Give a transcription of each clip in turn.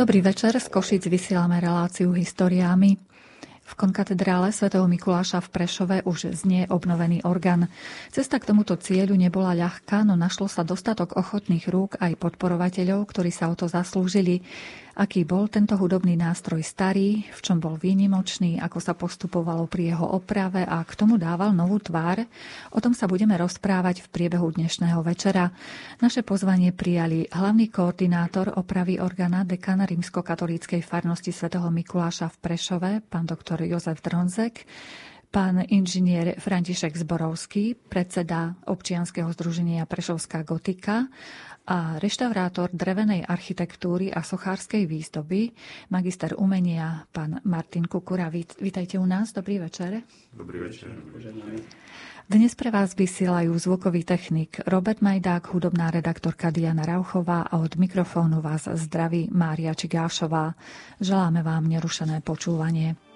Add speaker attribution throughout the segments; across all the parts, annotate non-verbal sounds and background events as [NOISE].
Speaker 1: Dobrý večer, z Košic vysielame reláciu historiami. Konkatedrále svätého Mikuláša v Prešove už znie obnovený orgán. Cesta k tomuto cieľu nebola ľahká, no našlo sa dostatok ochotných rúk aj podporovateľov, ktorí sa o to zaslúžili. Aký bol tento hudobný nástroj starý, v čom bol výnimočný, ako sa postupovalo pri jeho oprave a k tomu dával novú tvár, o tom sa budeme rozprávať v priebehu dnešného večera. Naše pozvanie prijali hlavný koordinátor opravy orgána dekana rímskokatolíckej farnosti svätého Mikuláša v Prešove, pán doktor Jozef Dronzek, pán inžinier František Zborovský, predseda občianskeho združenia Prešovská gotika a reštaurátor drevenej architektúry a sochárskej výzdoby, magister umenia, pán Martin Kukura. Vítajte u nás, dobrý večer.
Speaker 2: Dobrý večer.
Speaker 1: Dnes pre vás vysielajú zvukový technik Robert Majdák, hudobná redaktorka Diana Rauchová a od mikrofónu vás zdraví Mária Čigášová. Želáme vám nerušené počúvanie.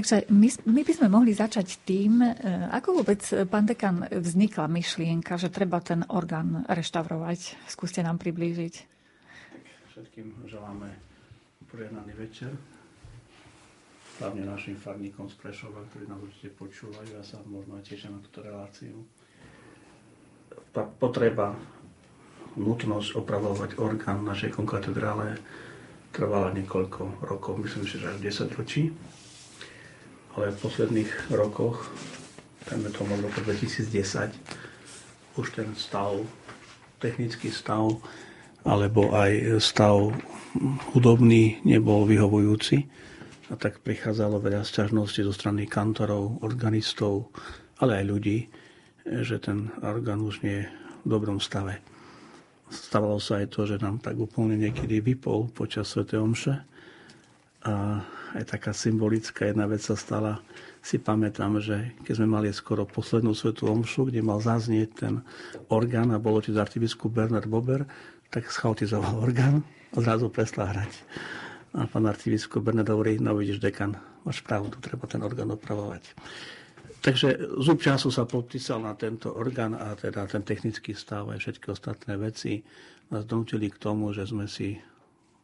Speaker 1: Takže my, my by sme mohli začať tým, e, ako vôbec, pán dekan, vznikla myšlienka, že treba ten orgán reštaurovať. Skúste nám priblížiť.
Speaker 2: Všetkým želáme požehnaný večer. Hlavne našim farníkom z Prešova, ktorí nás určite počúvajú a sa možno aj tešia na túto reláciu. Tá potreba, nutnosť opravovať orgán v našej konkatedrále trvala niekoľko rokov, myslím si, že až 10 ročí ale v posledných rokoch, dajme tomu v roku 2010, už ten stav, technický stav, alebo aj stav hudobný nebol vyhovujúci. A tak prichádzalo veľa sťažností zo strany kantorov, organistov, ale aj ľudí, že ten orgán už nie je v dobrom stave. Stávalo sa aj to, že nám tak úplne niekedy vypol počas Sv. Omše. A aj taká symbolická jedna vec sa stala. Si pamätám, že keď sme mali skoro poslednú svetú omšu, kde mal zaznieť ten orgán a bolo či z arcibiskup Bernard Bober, tak schautizoval [LAUGHS] orgán a zrazu prestal hrať. A pán arcibiskup Bernard hovorí, no vidíš, dekan, máš pravdu, treba ten orgán opravovať. Takže zub času sa podpísal na tento orgán a teda ten technický stav a všetky ostatné veci nás donútili k tomu, že sme si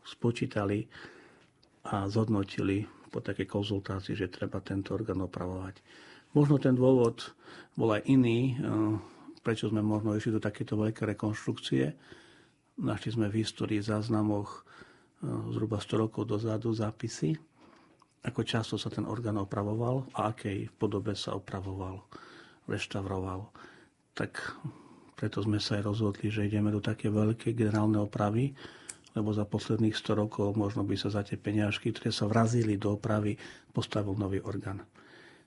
Speaker 2: spočítali, a zhodnotili po takej konzultácii, že treba tento orgán opravovať. Možno ten dôvod bol aj iný, eh, prečo sme možno išli do takéto veľké rekonštrukcie. Našli sme v histórii záznamoch eh, zhruba 100 rokov dozadu zápisy, ako často sa ten orgán opravoval a akej podobe sa opravoval, reštauroval. Tak preto sme sa aj rozhodli, že ideme do také veľké generálne opravy, lebo za posledných 100 rokov možno by sa za tie peniažky, ktoré sa vrazili do opravy, postavil nový orgán.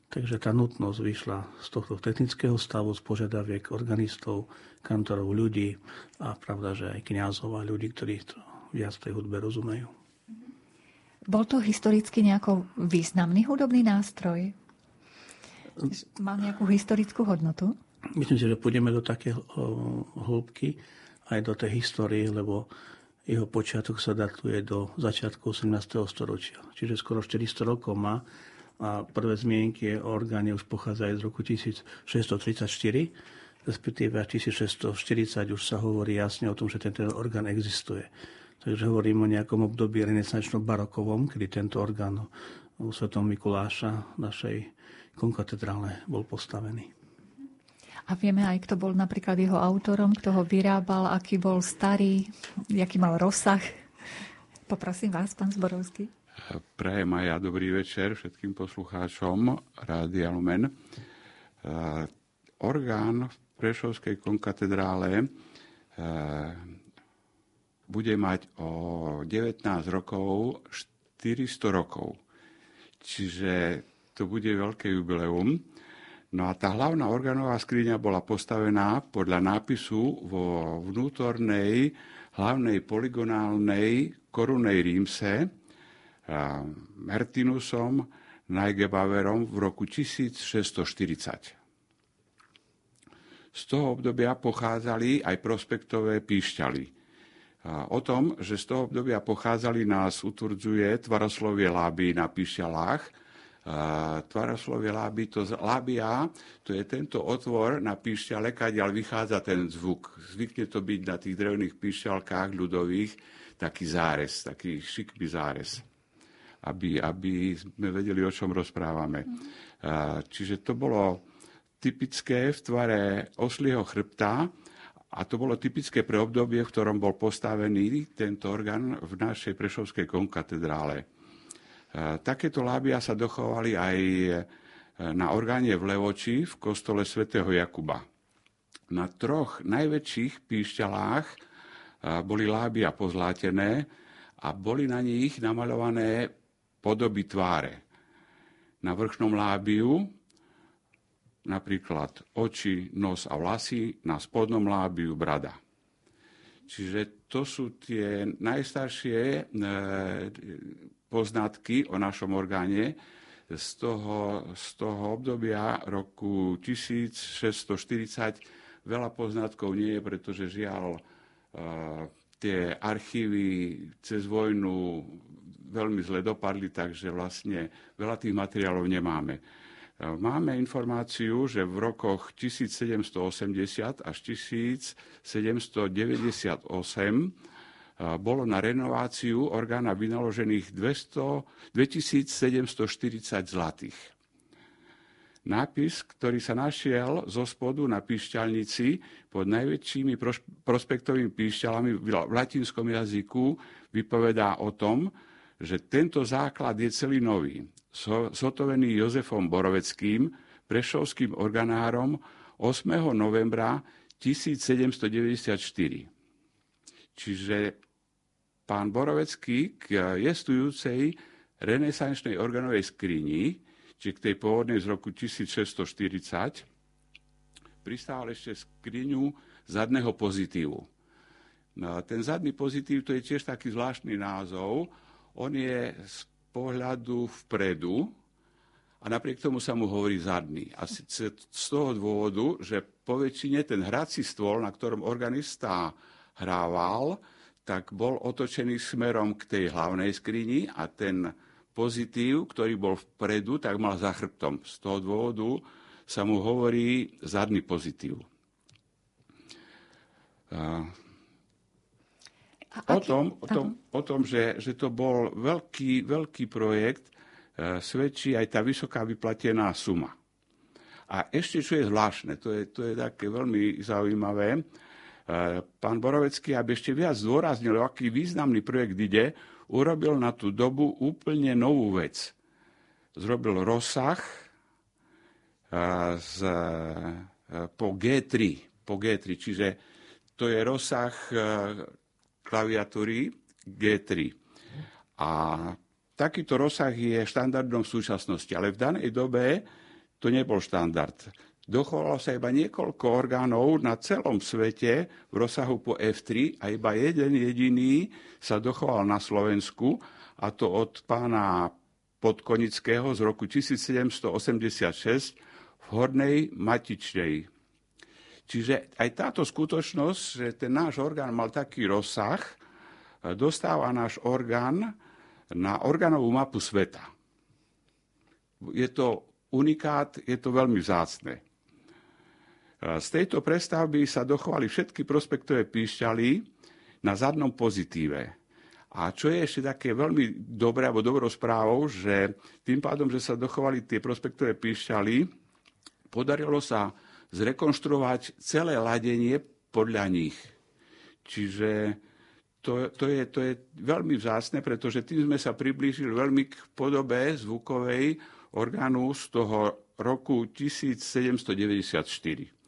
Speaker 2: Takže tá nutnosť vyšla z tohto technického stavu, z požiadaviek organistov, kantorov, ľudí a pravda, že aj kniazov a ľudí, ktorí to viac tej hudbe rozumejú.
Speaker 1: Bol to historicky nejako významný hudobný nástroj? Mal nejakú historickú hodnotu?
Speaker 2: Myslím si, že pôjdeme do také hĺbky aj do tej histórie, lebo jeho počiatok sa datuje do začiatku 18. storočia. Čiže skoro 400 rokov má a prvé zmienky o orgáne už pochádzajú z roku 1634, respektíve 1640 už sa hovorí jasne o tom, že tento orgán existuje. Takže hovorím o nejakom období renesančno-barokovom, kedy tento orgán u Svetom Mikuláša našej konkatedrále bol postavený.
Speaker 1: A vieme aj, kto bol napríklad jeho autorom, kto ho vyrábal, aký bol starý, aký mal rozsah. Poprosím vás, pán Zborovský.
Speaker 3: Prajem aj ja dobrý večer všetkým poslucháčom Rádia Lumen. Orgán v Prešovskej konkatedrále bude mať o 19 rokov 400 rokov. Čiže to bude veľké jubileum. No a tá hlavná organová skriňa bola postavená podľa nápisu vo vnútornej hlavnej poligonálnej korunej rímse, Martinusom Najgebaverom v roku 1640. Z toho obdobia pochádzali aj prospektové píšťaly. O tom, že z toho obdobia pochádzali, nás utvrdzuje tvaroslovie láby na píšťalách. Tvaroslovie láby, to je tento otvor na píšťale, kadiaľ vychádza ten zvuk. Zvykne to byť na tých drevných píšťalkách ľudových taký zárez, taký šikmý zárez aby, aby sme vedeli, o čom rozprávame. Čiže to bolo typické v tvare oslieho chrbta a to bolo typické pre obdobie, v ktorom bol postavený tento orgán v našej Prešovskej konkatedrále. Takéto lábia sa dochovali aj na orgáne v Levoči v kostole svätého Jakuba. Na troch najväčších píšťalách boli lábia pozlátené a boli na nich namaľované podoby tváre. Na vrchnom lábiu napríklad oči, nos a vlasy, na spodnom lábiu brada. Čiže to sú tie najstaršie e, poznatky o našom orgáne z toho, z toho obdobia roku 1640. Veľa poznatkov nie je, pretože žiaľ e, tie archívy cez vojnu veľmi zle dopadli, takže vlastne veľa tých materiálov nemáme. E, máme informáciu, že v rokoch 1780 až 1798 e, bolo na renováciu orgána vynaložených 200, 2740 zlatých. Nápis, ktorý sa našiel zo spodu na píšťalnici pod najväčšími prospektovými píšťalami v latinskom jazyku, vypovedá o tom, že tento základ je celý nový, zotovený Jozefom Boroveckým, prešovským organárom 8. novembra 1794. Čiže pán Borovecký k jestujúcej renesančnej organovej skrini, či k tej pôvodnej z roku 1640, pristával ešte skriňu zadného pozitívu. No, ten zadný pozitív to je tiež taký zvláštny názov, on je z pohľadu vpredu a napriek tomu sa mu hovorí zadný. A z toho dôvodu, že po väčšine ten hrací stôl, na ktorom organista hrával, tak bol otočený smerom k tej hlavnej skrini a ten pozitív, ktorý bol vpredu, tak mal za chrbtom. Z toho dôvodu sa mu hovorí zadný pozitív. O tom, o tom, o tom že, že to bol veľký, veľký projekt, e, svedčí aj tá vysoká vyplatená suma. A ešte, čo je zvláštne, to je, to je také veľmi zaujímavé, pán Borovecký, aby ešte viac zdôraznil, aký významný projekt ide, urobil na tú dobu úplne novú vec. Zrobil rozsah e, z, e, po G3, po G3, čiže to je rozsah klaviatúry G3. A takýto rozsah je štandardom v súčasnosti, ale v danej dobe to nebol štandard. Dochovalo sa iba niekoľko orgánov na celom svete v rozsahu po F3 a iba jeden jediný sa dochoval na Slovensku a to od pána Podkonického z roku 1786 v Hornej Matičnej Čiže aj táto skutočnosť, že ten náš orgán mal taký rozsah, dostáva náš orgán na orgánovú mapu sveta. Je to unikát, je to veľmi vzácne. Z tejto prestavby sa dochovali všetky prospektové píšťaly na zadnom pozitíve. A čo je ešte také veľmi dobré, alebo dobrou správou, že tým pádom, že sa dochovali tie prospektové píšťaly, podarilo sa zrekonštruovať celé ladenie podľa nich. Čiže to, to, je, to je veľmi vzácne, pretože tým sme sa priblížili veľmi k podobe zvukovej orgánu z toho roku 1794.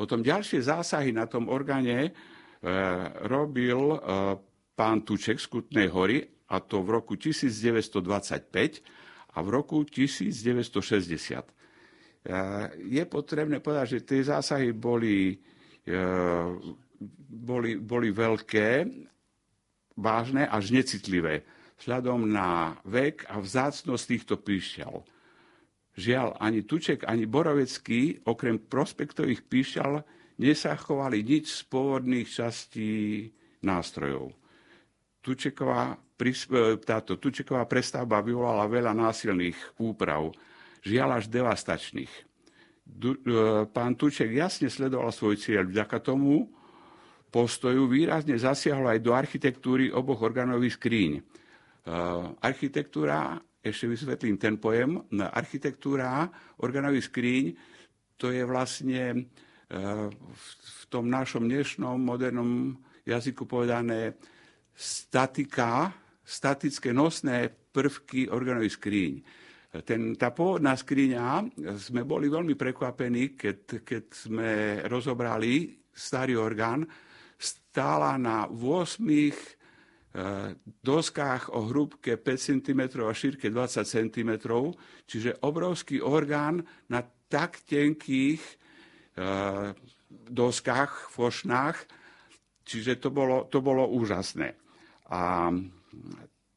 Speaker 3: Potom ďalšie zásahy na tom orgáne e, robil e, pán Tuček z Kutnej hory, a to v roku 1925 a v roku 1960. E, je potrebné povedať, že tie zásahy boli, boli, boli veľké vážne až necitlivé vzhľadom na vek a vzácnosť týchto píšťal. Žiaľ, ani Tuček, ani Borovecký, okrem prospektových píšťal, nezachovali nič z pôvodných častí nástrojov. Tučeková, táto Tučeková prestavba vyvolala veľa násilných úprav, žiaľ až devastačných. E, pán Tuček jasne sledoval svoj cieľ. Vďaka tomu postoju výrazne zasiahol aj do architektúry oboch orgánových skríň. E, architektúra, ešte vysvetlím ten pojem, architektúra orgánových skríň, to je vlastne e, v tom našom dnešnom modernom jazyku povedané statika, statické nosné prvky orgánových skríň. Ten, tá pôvodná skriňa, sme boli veľmi prekvapení, keď, keď sme rozobrali starý orgán, stála na 8 eh, doskách o hrúbke 5 cm a šírke 20 cm, čiže obrovský orgán na tak tenkých eh, doskách, fošnách, čiže to bolo, to bolo úžasné. A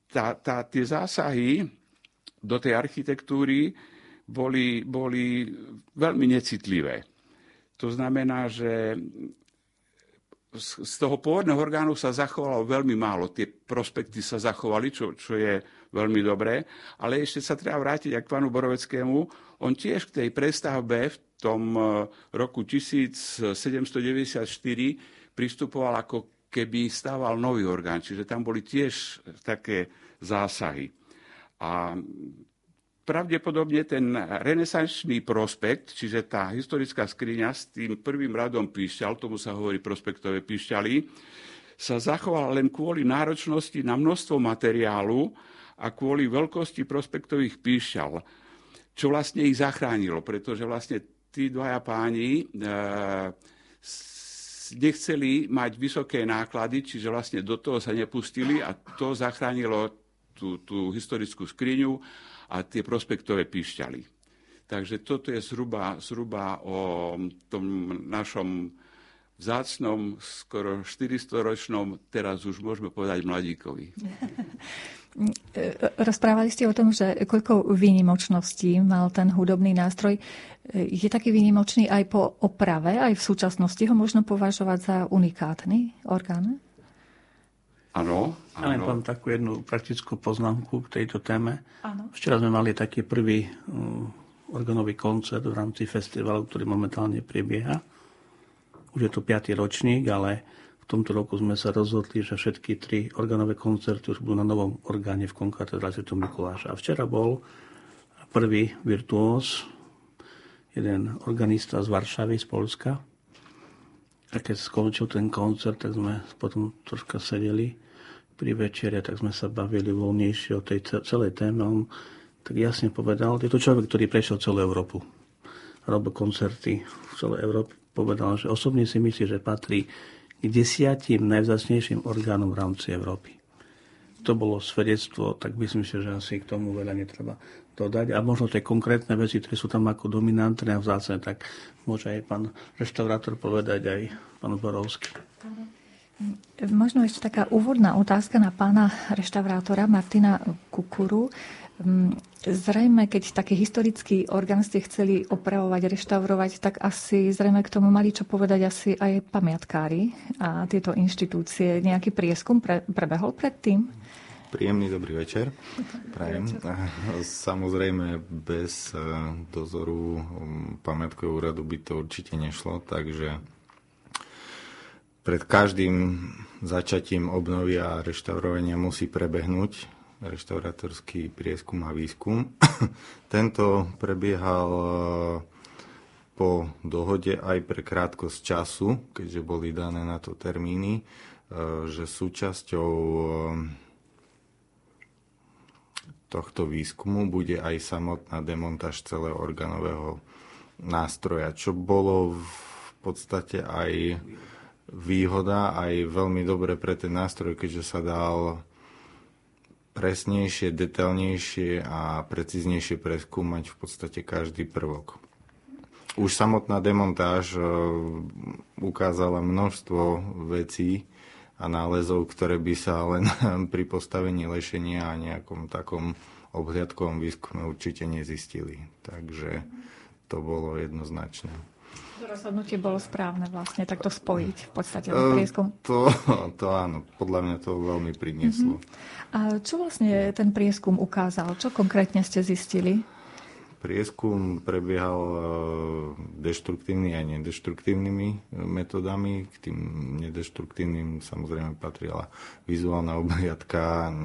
Speaker 3: tá, tá, tie zásahy do tej architektúry boli, boli veľmi necitlivé. To znamená, že z toho pôvodného orgánu sa zachovalo veľmi málo. Tie prospekty sa zachovali, čo, čo je veľmi dobré. Ale ešte sa treba vrátiť aj k pánu Boroveckému. On tiež k tej prestavbe v tom e, roku 1794 pristupoval ako keby stával nový orgán. Čiže tam boli tiež také zásahy. A pravdepodobne ten renesančný prospekt, čiže tá historická skriňa s tým prvým radom píšťal, tomu sa hovorí prospektové píšťaly, sa zachovala len kvôli náročnosti na množstvo materiálu a kvôli veľkosti prospektových píšťal, čo vlastne ich zachránilo, pretože vlastne tí dvaja páni e, nechceli mať vysoké náklady, čiže vlastne do toho sa nepustili a to zachránilo tú, tú historickú skriňu a tie prospektové píšťaly. Takže toto je zhruba, zhruba o tom našom vzácnom, skoro 400-ročnom, teraz už môžeme povedať mladíkovi. [LAUGHS]
Speaker 1: Rozprávali ste o tom, že koľko výnimočností mal ten hudobný nástroj. Je taký výnimočný aj po oprave, aj v súčasnosti ho možno považovať za unikátny orgán?
Speaker 3: Áno.
Speaker 2: Ja len poviem takú jednu praktickú poznámku k tejto téme. Áno. Včera sme mali taký prvý um, organový koncert v rámci festivalu, ktorý momentálne prebieha. Už je to 5. ročník, ale v tomto roku sme sa rozhodli, že všetky tri organové koncerty už budú na novom orgáne v konkatedrále Sv. Mikuláša. A včera bol prvý virtuós, jeden organista z Varšavy, z Polska. A keď skončil ten koncert, tak sme potom troška sedeli pri večere, tak sme sa bavili voľnejšie o tej celej téme. On tak jasne povedal, je to človek, ktorý prešiel celú Európu. Robil koncerty v celej Európe. Povedal, že osobne si myslí, že patrí k desiatim najvzácnejším orgánom v rámci Európy. To bolo svedectvo, tak myslím si, že asi k tomu veľa netreba dodať. A možno tie konkrétne veci, ktoré sú tam ako dominantné a vzácne, tak môže aj pán reštaurátor povedať, aj pán Borovský.
Speaker 1: Možno ešte taká úvodná otázka na pána reštaurátora Martina Kukuru. Mm, zrejme, keď taký historický orgán ste chceli opravovať, reštaurovať, tak asi zrejme k tomu mali čo povedať asi aj pamiatkári a tieto inštitúcie. Nejaký prieskum pre, prebehol predtým?
Speaker 4: Príjemný dobrý večer. Prajem. Samozrejme, bez eh, dozoru mm, pamiatkového úradu by to určite nešlo, takže pred každým začatím obnovy a reštaurovania musí prebehnúť reštaurátorský prieskum a výskum. [LAUGHS] Tento prebiehal e, po dohode aj pre krátkosť času, keďže boli dané na to termíny, e, že súčasťou tohto výskumu bude aj samotná demontáž celého organového nástroja, čo bolo v podstate aj výhoda, aj veľmi dobre pre ten nástroj, keďže sa dal presnejšie, detailnejšie a precíznejšie preskúmať v podstate každý prvok. Už samotná demontáž e, ukázala množstvo vecí a nálezov, ktoré by sa len [LAUGHS] pri postavení lešenia a nejakom takom obhliadkovom výskume určite nezistili. Takže to bolo jednoznačné.
Speaker 1: To rozhodnutie bolo správne vlastne, takto spojiť v podstate ten prieskum.
Speaker 4: To, to áno, podľa mňa to veľmi prinieslo. Uh-huh.
Speaker 1: A čo vlastne ten prieskum ukázal? Čo konkrétne ste zistili?
Speaker 4: Prieskum prebiehal e, deštruktívny aj nedeštruktívnymi e, metodami. K tým nedeštruktívnym samozrejme patrila vizuálna obhliadka,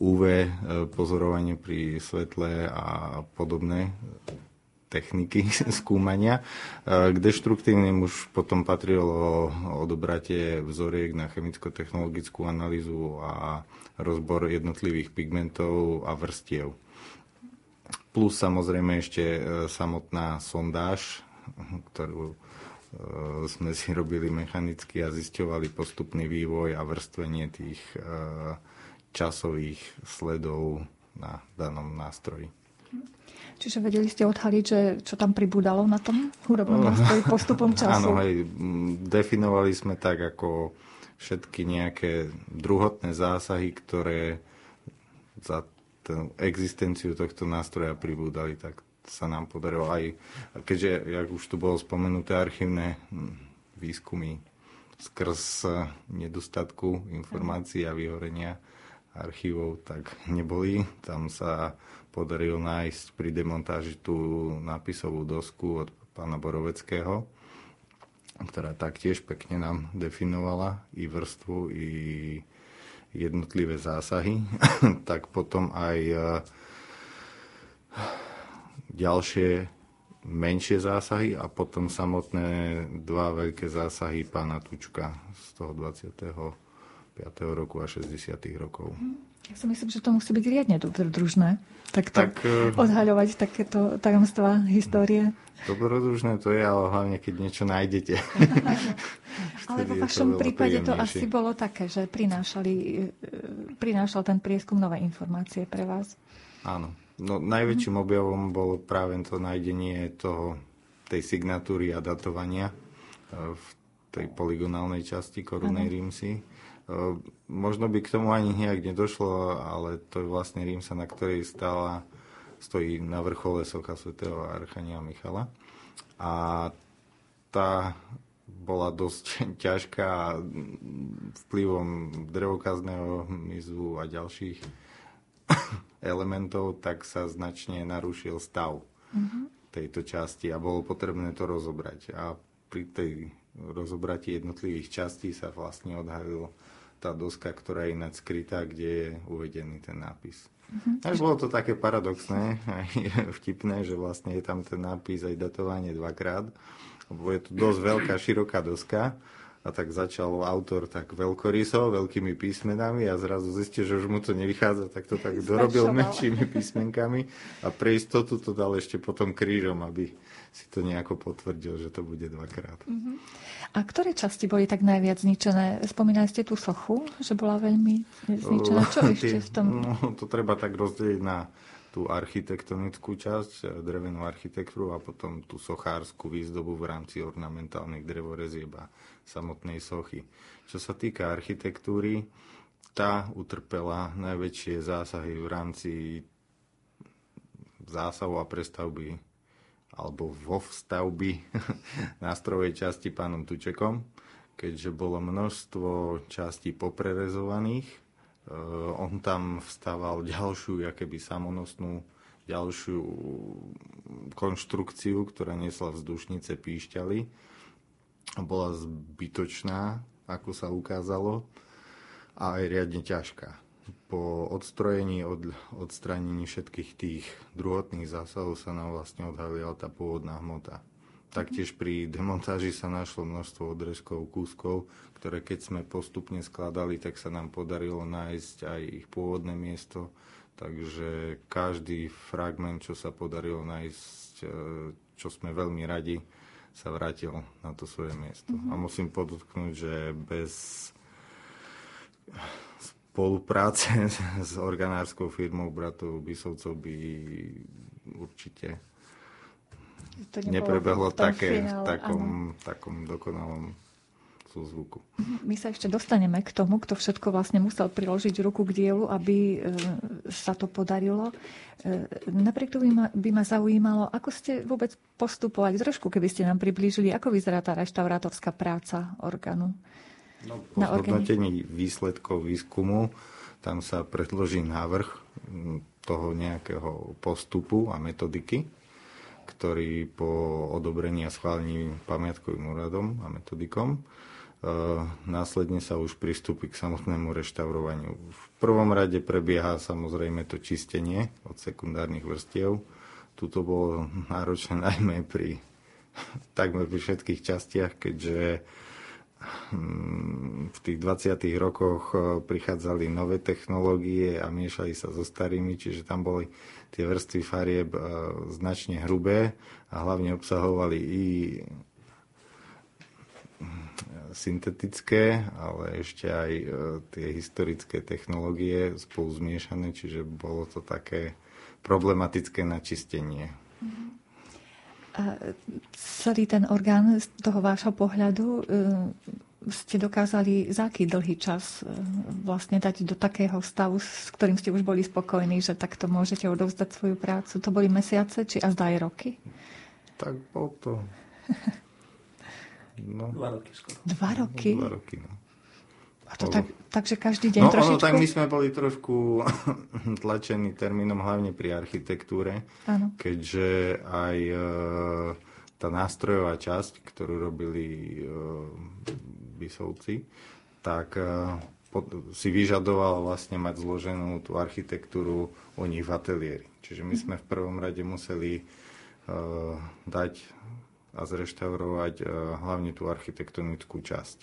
Speaker 4: UV e, pozorovanie pri svetle a podobné techniky [LAUGHS] skúmania. K deštruktívnym už potom patrilo odobratie vzoriek na chemicko-technologickú analýzu a rozbor jednotlivých pigmentov a vrstiev. Plus samozrejme ešte e, samotná sondáž, ktorú e, sme si robili mechanicky a zisťovali postupný vývoj a vrstvenie tých e, časových sledov na danom nástroji.
Speaker 1: Čiže vedeli ste odhaliť, že čo tam pribúdalo na tom hudobnom nástroji postupom [LAUGHS] času?
Speaker 4: Áno, hej, definovali sme tak ako všetky nejaké druhotné zásahy, ktoré za tú existenciu tohto nástroja pribúdali, tak sa nám podarilo aj, keďže, jak už tu bolo spomenuté, archívne hm, výskumy skrz nedostatku informácií a vyhorenia archívov, tak neboli. Tam sa podarilo nájsť pri demontáži tú nápisovú dosku od pána Boroveckého, ktorá taktiež pekne nám definovala i vrstvu, i jednotlivé zásahy, [LAUGHS] tak potom aj e, ďalšie menšie zásahy a potom samotné dva veľké zásahy pána Tučka z toho 25. roku a 60. rokov. Mm.
Speaker 1: Ja si myslím, že to musí byť riadne dobrodružné. Tak, tak uh, odhaľovať takéto tajomstvá histórie.
Speaker 4: Dobrodružné to je, ale hlavne keď niečo nájdete. [LAUGHS]
Speaker 1: ale vo vašom prípade to asi bolo také, že prinášali, eh, prinášal ten prieskum nové informácie pre vás.
Speaker 4: Áno. No, najväčším uh-huh. objavom bolo práve to nájdenie toho, tej signatúry a datovania eh, v tej poligonálnej časti korunej rímsy možno by k tomu ani nejak nedošlo, ale to je vlastne Rímsa, na ktorej stála, stojí na vrchole socha svätého Archania Michala. A tá bola dosť [LAUGHS] ťažká vplyvom drevokazného mizu a ďalších [LAUGHS] elementov, tak sa značne narušil stav mm-hmm. tejto časti a bolo potrebné to rozobrať. A pri tej rozobratí jednotlivých častí sa vlastne odhalilo tá doska, ktorá je ináč skrytá, kde je uvedený ten nápis. Uh-huh. Až bolo to také paradoxné, aj [LAUGHS] vtipné, že vlastne je tam ten nápis aj datovanie dvakrát, lebo je to dosť veľká, široká doska a tak začal autor tak veľkoryso, veľkými písmenami a zrazu zistil, že už mu to nevychádza, tak to tak dorobil menšími písmenkami a pre istotu to dal ešte potom krížom, aby si to nejako potvrdil, že to bude dvakrát. Uh-huh.
Speaker 1: A ktoré časti boli tak najviac zničené? Spomínali ste tú sochu, že bola veľmi zničená. Čo ešte v tom?
Speaker 4: No, to treba tak rozdeliť na tú architektonickú časť, drevenú architektúru a potom tú sochárskú výzdobu v rámci ornamentálnych drevorezieb a samotnej sochy. Čo sa týka architektúry, tá utrpela najväčšie zásahy v rámci zásahu a prestavby alebo vo vstavby [LAUGHS] nástrojovej časti pánom Tučekom, keďže bolo množstvo častí poprerezovaných Eh, on tam vstával ďalšiu, keby samonosnú ďalšiu konštrukciu, ktorá nesla vzdušnice píšťaly. Bola zbytočná, ako sa ukázalo, a aj riadne ťažká. Po odstrojení, od, odstránení všetkých tých druhotných zásahov sa nám vlastne odhalila tá pôvodná hmota. Taktiež pri demontáži sa našlo množstvo odrezkov, kúskov, ktoré keď sme postupne skladali, tak sa nám podarilo nájsť aj ich pôvodné miesto. Takže každý fragment, čo sa podarilo nájsť, e, čo sme veľmi radi, sa vrátil na to svoje miesto. Mm-hmm. A musím podotknúť, že bez spolupráce [LAUGHS] s organárskou firmou bratov Bisovcov by určite to neprebehlo také, v takom, takom dokonalom súzvuku.
Speaker 1: My sa ešte dostaneme k tomu, kto všetko vlastne musel priložiť ruku k dielu, aby e, sa to podarilo. E, napriek tomu by ma, by ma zaujímalo, ako ste vôbec postupovali, trošku keby ste nám priblížili, ako vyzerá tá reštaurátorská práca orgánu.
Speaker 4: No, po hodnotení výsledkov výskumu tam sa predloží návrh toho nejakého postupu a metodiky ktorý po odobrení a schválení pamiatkovým úradom a metodikom e, následne sa už pristúpi k samotnému reštaurovaniu. V prvom rade prebieha samozrejme to čistenie od sekundárnych vrstiev. Tuto bolo náročné [LAUGHS] najmä pri takmer pri všetkých častiach, keďže v tých 20. rokoch e, prichádzali nové technológie a miešali sa so starými, čiže tam boli tie vrstvy farieb e, značne hrubé a hlavne obsahovali i syntetické, ale ešte aj tie historické technológie spolu zmiešané, čiže bolo to také problematické načistenie.
Speaker 1: A celý ten orgán z toho vášho pohľadu e, ste dokázali za aký dlhý čas e, vlastne dať do takého stavu, s ktorým ste už boli spokojní, že takto môžete odovzdať svoju prácu? To boli mesiace, či a zdá aj roky?
Speaker 4: Tak bol to... [LAUGHS]
Speaker 2: No, dva roky skoro.
Speaker 1: Dva roky?
Speaker 4: Dva roky, no.
Speaker 1: A to tak, takže každý deň
Speaker 4: no,
Speaker 1: trošičku?
Speaker 4: No, tak my sme boli trošku [LAUGHS] tlačení termínom hlavne pri architektúre,
Speaker 1: Áno.
Speaker 4: keďže aj e, tá nástrojová časť, ktorú robili e, Bisovci, tak pod, si vyžadoval vlastne mať zloženú tú architektúru u nich v ateliéri. Čiže my sme v prvom rade museli uh, dať a zreštaurovať uh, hlavne tú architektonickú časť.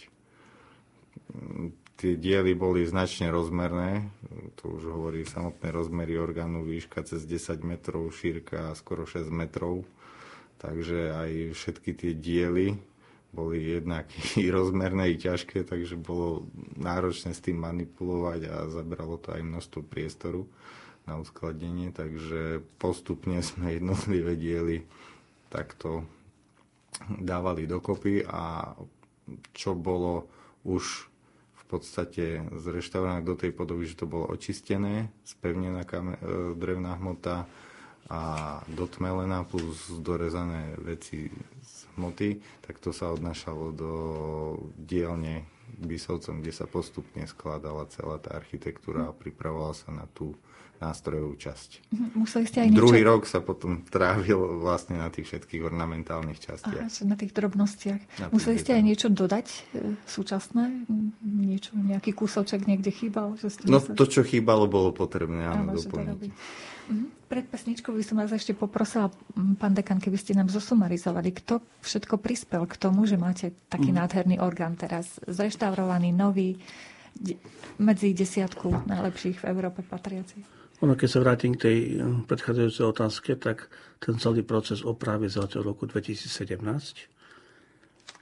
Speaker 4: Tie diely boli značne rozmerné, to už hovorí samotné rozmery orgánu, výška cez 10 metrov, šírka skoro 6 metrov. Takže aj všetky tie diely boli jednak i rozmerné, i ťažké, takže bolo náročné s tým manipulovať a zabralo to aj množstvo priestoru na uskladnenie, takže postupne sme jednotlivé diely takto dávali dokopy a čo bolo už podstate zreštaurované do tej podoby, že to bolo očistené, spevnená kame- e, drevná hmota a dotmelená plus dorezané veci hmoty, tak to sa odnášalo do dielne Bisovcom, kde sa postupne skladala celá tá architektúra a pripravovala sa na tú nástrojovú časť.
Speaker 1: Mhm, museli ste aj niečo...
Speaker 4: Druhý rok sa potom trávil vlastne na tých všetkých ornamentálnych častiach.
Speaker 1: Aha, na tých drobnostiach. Na Museli ste aj niečo dodať e, súčasné? Niečo, nejaký kúsoček niekde chýbal? Že ste
Speaker 4: no museli... to, čo chýbalo, bolo potrebné áno, áno doplniť.
Speaker 1: Mhm. Pred pesničkou by som vás ešte poprosila, pán dekan, keby ste nám zosumarizovali, kto všetko prispel k tomu, že máte taký mm. nádherný orgán teraz, zreštaurovaný, nový, medzi desiatku najlepších v Európe patriacich.
Speaker 2: Ono, keď sa vrátim k tej eh, predchádzajúcej otázke, tak ten celý proces opravy začal v roku 2017,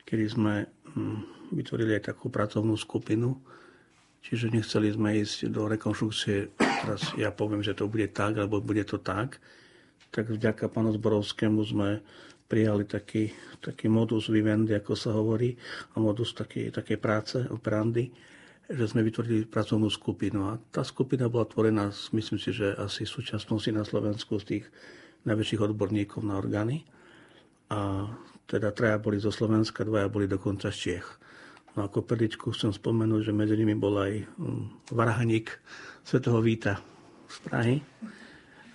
Speaker 2: kedy sme hm, vytvorili aj takú pracovnú skupinu, Čiže nechceli sme ísť do rekonštrukcie, teraz ja poviem, že to bude tak, alebo bude to tak. Tak vďaka pánu Zborovskému sme prijali taký, taký modus vivendi, ako sa hovorí, a modus také, také práce, operandy, že sme vytvorili pracovnú skupinu. A tá skupina bola tvorená, myslím si, že asi v súčasnosti na Slovensku z tých najväčších odborníkov na orgány. A teda traja boli zo Slovenska, dvaja boli dokonca z Čiech. No ako perličku chcem spomenúť, že medzi nimi bol aj mm, varhaník svätého Víta z Prahy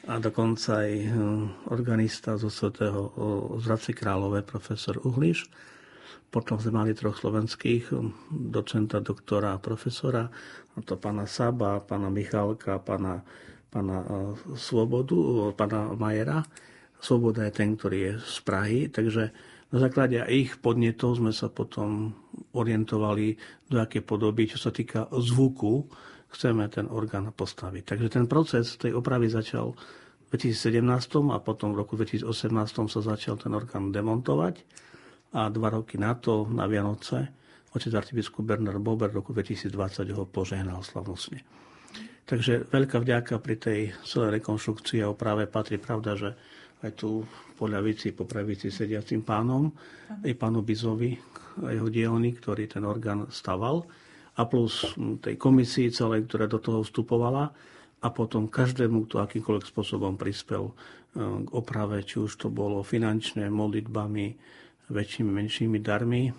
Speaker 2: a dokonca aj mm, organista zo svätého z Hradci Králové, profesor Uhliš. Potom sme mali troch slovenských, mm, docenta, doktora a profesora, a to pána Saba, pána Michalka, pána, pána e, Svobodu, pána Majera. Svoboda je ten, ktorý je z Prahy, takže Na základe ich podnetov sme sa potom orientovali, do aké podoby, čo sa týka zvuku, chceme ten orgán postaviť. Takže ten proces tej opravy začal v 2017 a potom v roku 2018 sa začal ten orgán demontovať a dva roky na to, na Vianoce, otec arcibiskup Bernard Bober v roku 2020 ho požehnal slavnostne. Takže veľká vďaka pri tej celej rekonštrukcii a oprave patrí pravda, že aj tu po ľavici, po pravici sediacim pánom, aj pánu Bizovi a jeho dielny, ktorý ten orgán staval a plus tej komisii celej, ktorá do toho vstupovala a potom každému, kto akýmkoľvek spôsobom prispel e, k oprave, či už to bolo finančné, modlitbami, väčšími, menšími darmi,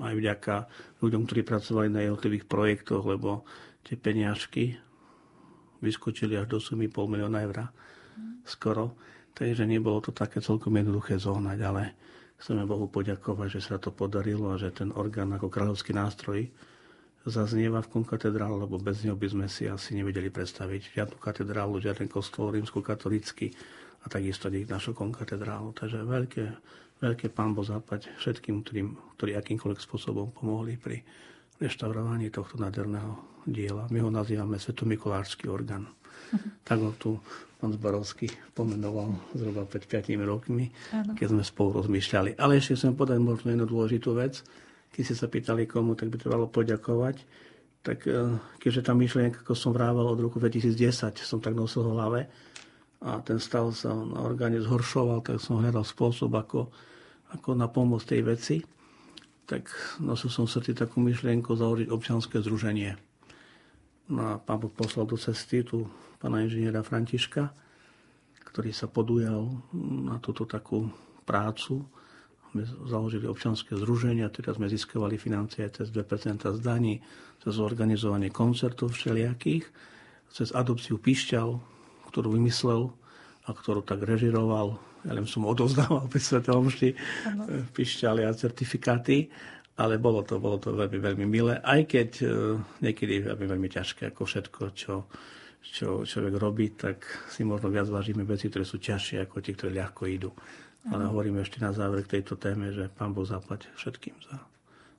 Speaker 2: aj vďaka ľuďom, ktorí pracovali na jednotlivých projektoch, lebo tie peniažky vyskočili až do sumy pol milióna eur skoro. Takže nebolo to také celkom jednoduché zónať, ale chceme Bohu poďakovať, že sa to podarilo a že ten orgán ako kráľovský nástroj zaznieva v konkatedrále, lebo bez neho by sme si asi nevedeli predstaviť žiadnu katedrálu, žiaden kostol rímsko-katolícky a takisto nie našu konkatedrálu. Takže veľké, veľké pán Boh zapať všetkým, ktorým, ktorí akýmkoľvek spôsobom pomohli pri reštaurovaní tohto nádherného diela. My ho nazývame Svetomikulársky orgán. Uh-huh. [LAUGHS] Tak ho tu pán Zbarovský pomenoval zhruba pred 5 rokmi, ano. keď sme spolu rozmýšľali. Ale ešte chcem povedať možno jednu dôležitú vec. Keď ste sa pýtali komu, tak by trebalo poďakovať. Tak e, keďže tá myšlienka, ako som vrával od roku 2010, som tak nosil v hlave a ten stav sa na orgáne zhoršoval, tak som hľadal spôsob, ako, ako na pomoc tej veci. Tak nosil som srdci takú myšlienku založiť občanské združenie. No a pán Boh poslal do cesty tu pána inžiniera Františka, ktorý sa podujal na túto takú prácu. My založili občanské združenia, teda sme získavali financie cez 2% zdaní, cez organizovanie koncertov všelijakých, cez adopciu Pišťal, ktorú vymyslel a ktorú tak režiroval. Ja len som odozdával pri Svetom Omši Pišťali a certifikáty ale bolo to, bolo to veľmi, veľmi milé, aj keď uh, niekedy veľmi, veľmi ťažké, ako všetko, čo čo človek robí, tak si možno viac vážime veci, ktoré sú ťažšie ako tie, ktoré ľahko idú. Ale hovoríme ešte na záver k tejto téme, že Pán Boh zaplať všetkým za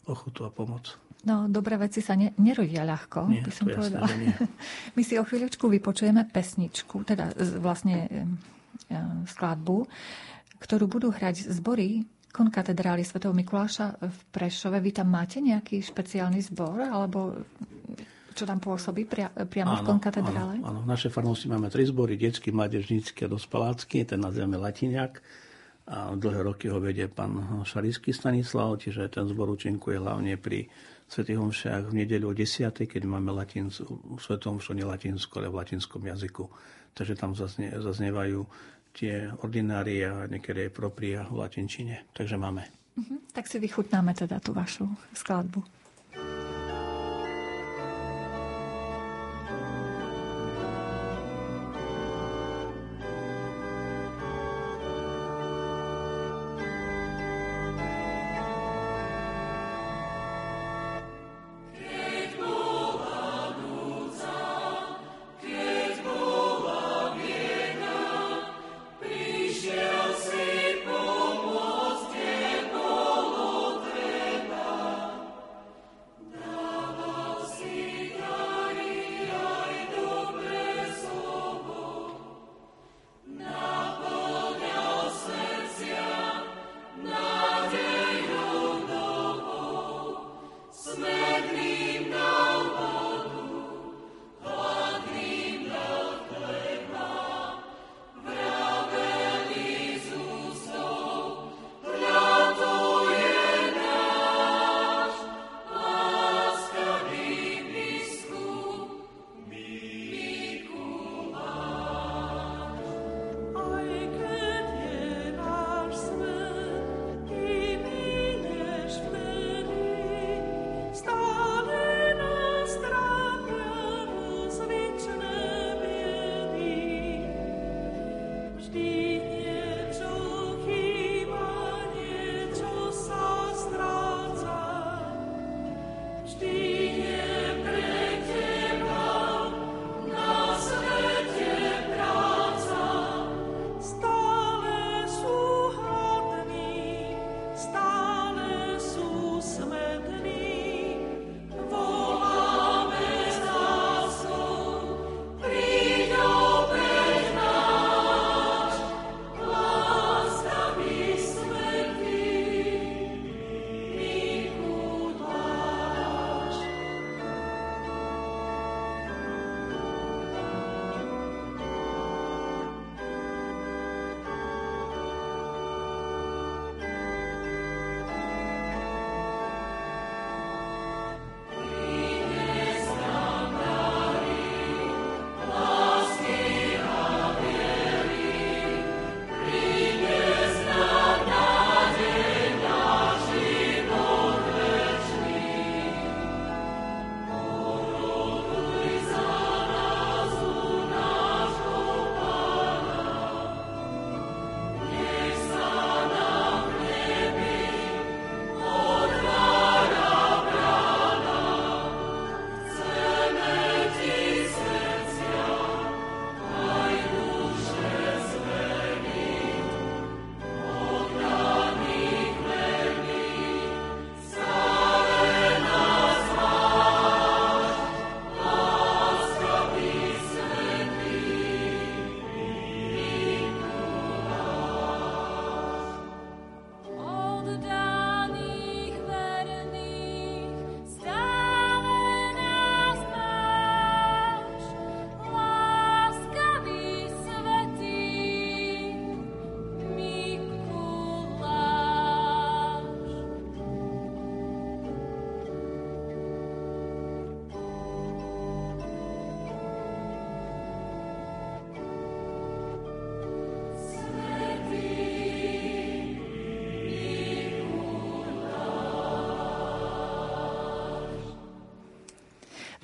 Speaker 2: ochotu a pomoc.
Speaker 1: No, dobré veci sa ne, nerodia ľahko, nie, by som povedala. Jasné, [LAUGHS] My si o chvíľočku vypočujeme pesničku, teda vlastne e, skladbu, ktorú budú hrať zbory konkatedrály Sv. Mikuláša v Prešove. Vy tam máte nejaký špeciálny zbor, alebo čo tam pôsobí pria, priamo áno, v konkatedrále?
Speaker 2: Áno, áno, v našej farnosti máme tri zbory, detský, mládežnícky a dospelácky, ten nazývame Latiniak. A dlhé roky ho vedie pán Šarísky Stanislav, čiže ten zbor účinkuje hlavne pri Svetých homšiach v nedeľu o 10. keď máme latinc, Svetom homšu nie latinsku, ale v latinskom jazyku. Takže tam zaznie, zaznievajú tie ordinárie a niekedy aj propria v latinčine. Takže máme.
Speaker 1: Uh-huh. Tak si vychutnáme teda tú vašu skladbu.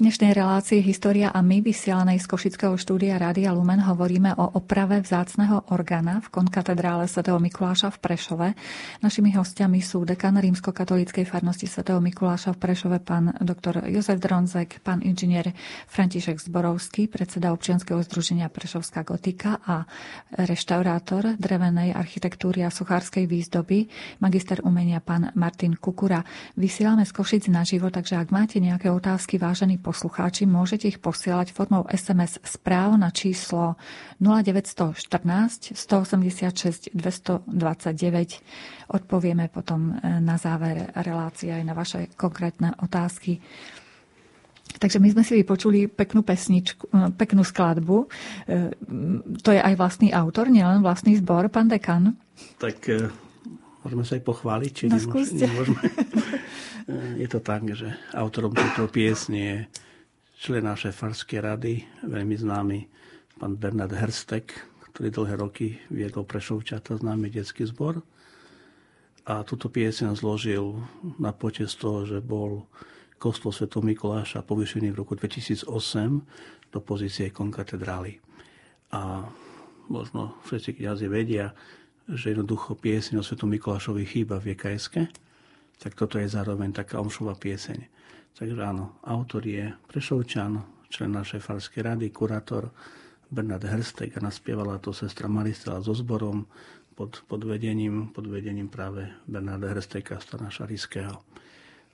Speaker 1: Dnešnej relácii História a my, vysielanej z Košického štúdia Rádia Lumen, hovoríme o oprave vzácneho orgána v konkatedrále svätého Mikuláša v Prešove. Našimi hostiami sú dekan rímsko-katolíckej farnosti svätého Mikuláša v Prešove, pán doktor Jozef Dronzek, pán inžinier František Zborovský, predseda občianskeho združenia Prešovská gotika a reštaurátor drevenej architektúry a sochárskej výzdoby, magister umenia pán Martin Kukura. Vysielame z Košic naživo, takže ak máte nejaké otázky, vážení poslucháči, môžete ich posielať formou SMS správ na číslo 0914 186 229. Odpovieme potom e, na záver relácie aj na vaše konkrétne otázky. Takže my sme si vypočuli peknú pesničku, e, peknú skladbu. E, to je aj vlastný autor, nielen vlastný zbor, pán dekan.
Speaker 2: Tak môžeme sa aj pochváliť, či
Speaker 1: no,
Speaker 2: nemôžeme. [LAUGHS] Je to tak, že autorom tejto piesne je člen našej farskej rady, veľmi známy pán Bernard Herstek, ktorý dlhé roky viedol Prešovčata, známy detský zbor. A túto piesň zložil na počest toho, že bol kostol Sv. Mikuláša povyšený v roku 2008 do pozície konkatedrály. A možno všetci kniazy vedia, že jednoducho piesň o Sv. Mikulášovi chýba v EKSK tak toto je zároveň taká omšová pieseň. Takže áno, autor je Prešovčan, člen našej farskej rady, kurátor Bernard Herstek a naspievala to sestra Maristela so zborom pod, pod, vedením, pod vedením práve Bernarda Hersteka, stana Šariského.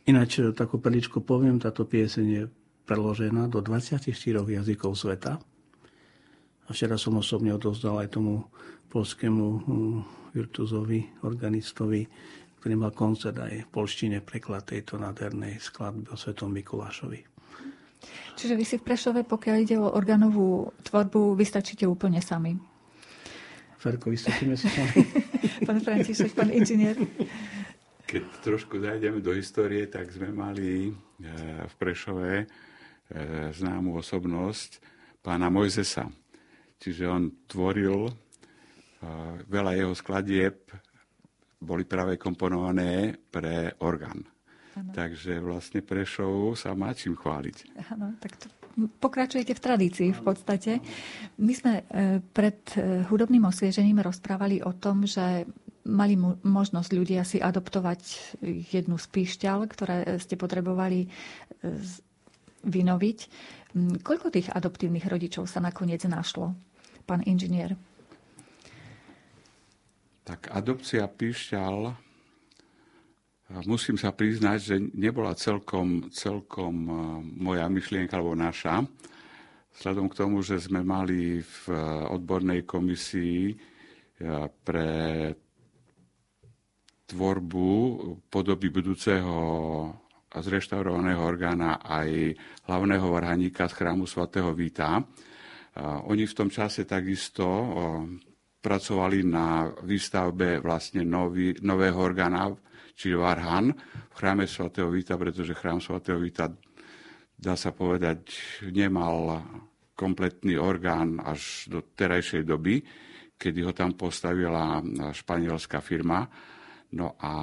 Speaker 2: Ináč takú perličku poviem, táto pieseň je preložená do 24 jazykov sveta. A včera som osobne odovzdal aj tomu polskému hm, virtuzovi, organistovi ktorý mal koncert aj v polštine preklad tejto nádhernej skladby o Svetom Mikulášovi.
Speaker 1: Čiže vy si v Prešove, pokiaľ ide o organovú tvorbu, vystačíte úplne sami?
Speaker 2: Ferko, vystačíme sa sami. [LAUGHS]
Speaker 1: pán František, pán inžinier.
Speaker 3: Keď trošku zajdeme do histórie, tak sme mali e, v Prešove e, známu osobnosť pána Mojzesa. Čiže on tvoril e, veľa jeho skladieb boli práve komponované pre orgán. Ano. Takže vlastne Prešov sa má čím chváliť.
Speaker 1: Áno, tak to pokračujete v tradícii v podstate. My sme e, pred e, hudobným osviežením rozprávali o tom, že mali možnosť ľudia si adoptovať jednu z píšťal, ktoré ste potrebovali e, vynoviť. Koľko tých adoptívnych rodičov sa nakoniec našlo, pán inžinier?
Speaker 3: Tak adopcia píšťal, musím sa priznať, že nebola celkom, celkom moja myšlienka alebo naša. Vzhľadom k tomu, že sme mali v odbornej komisii pre tvorbu podoby budúceho a zreštaurovaného orgána aj hlavného varhaníka z chrámu svätého Víta. Oni v tom čase takisto pracovali na výstavbe vlastne nový, nového orgána, čiže Varhan v chráme svätého Víta, pretože chrám svätého Víta, dá sa povedať, nemal kompletný orgán až do terajšej doby, kedy ho tam postavila španielská firma. No a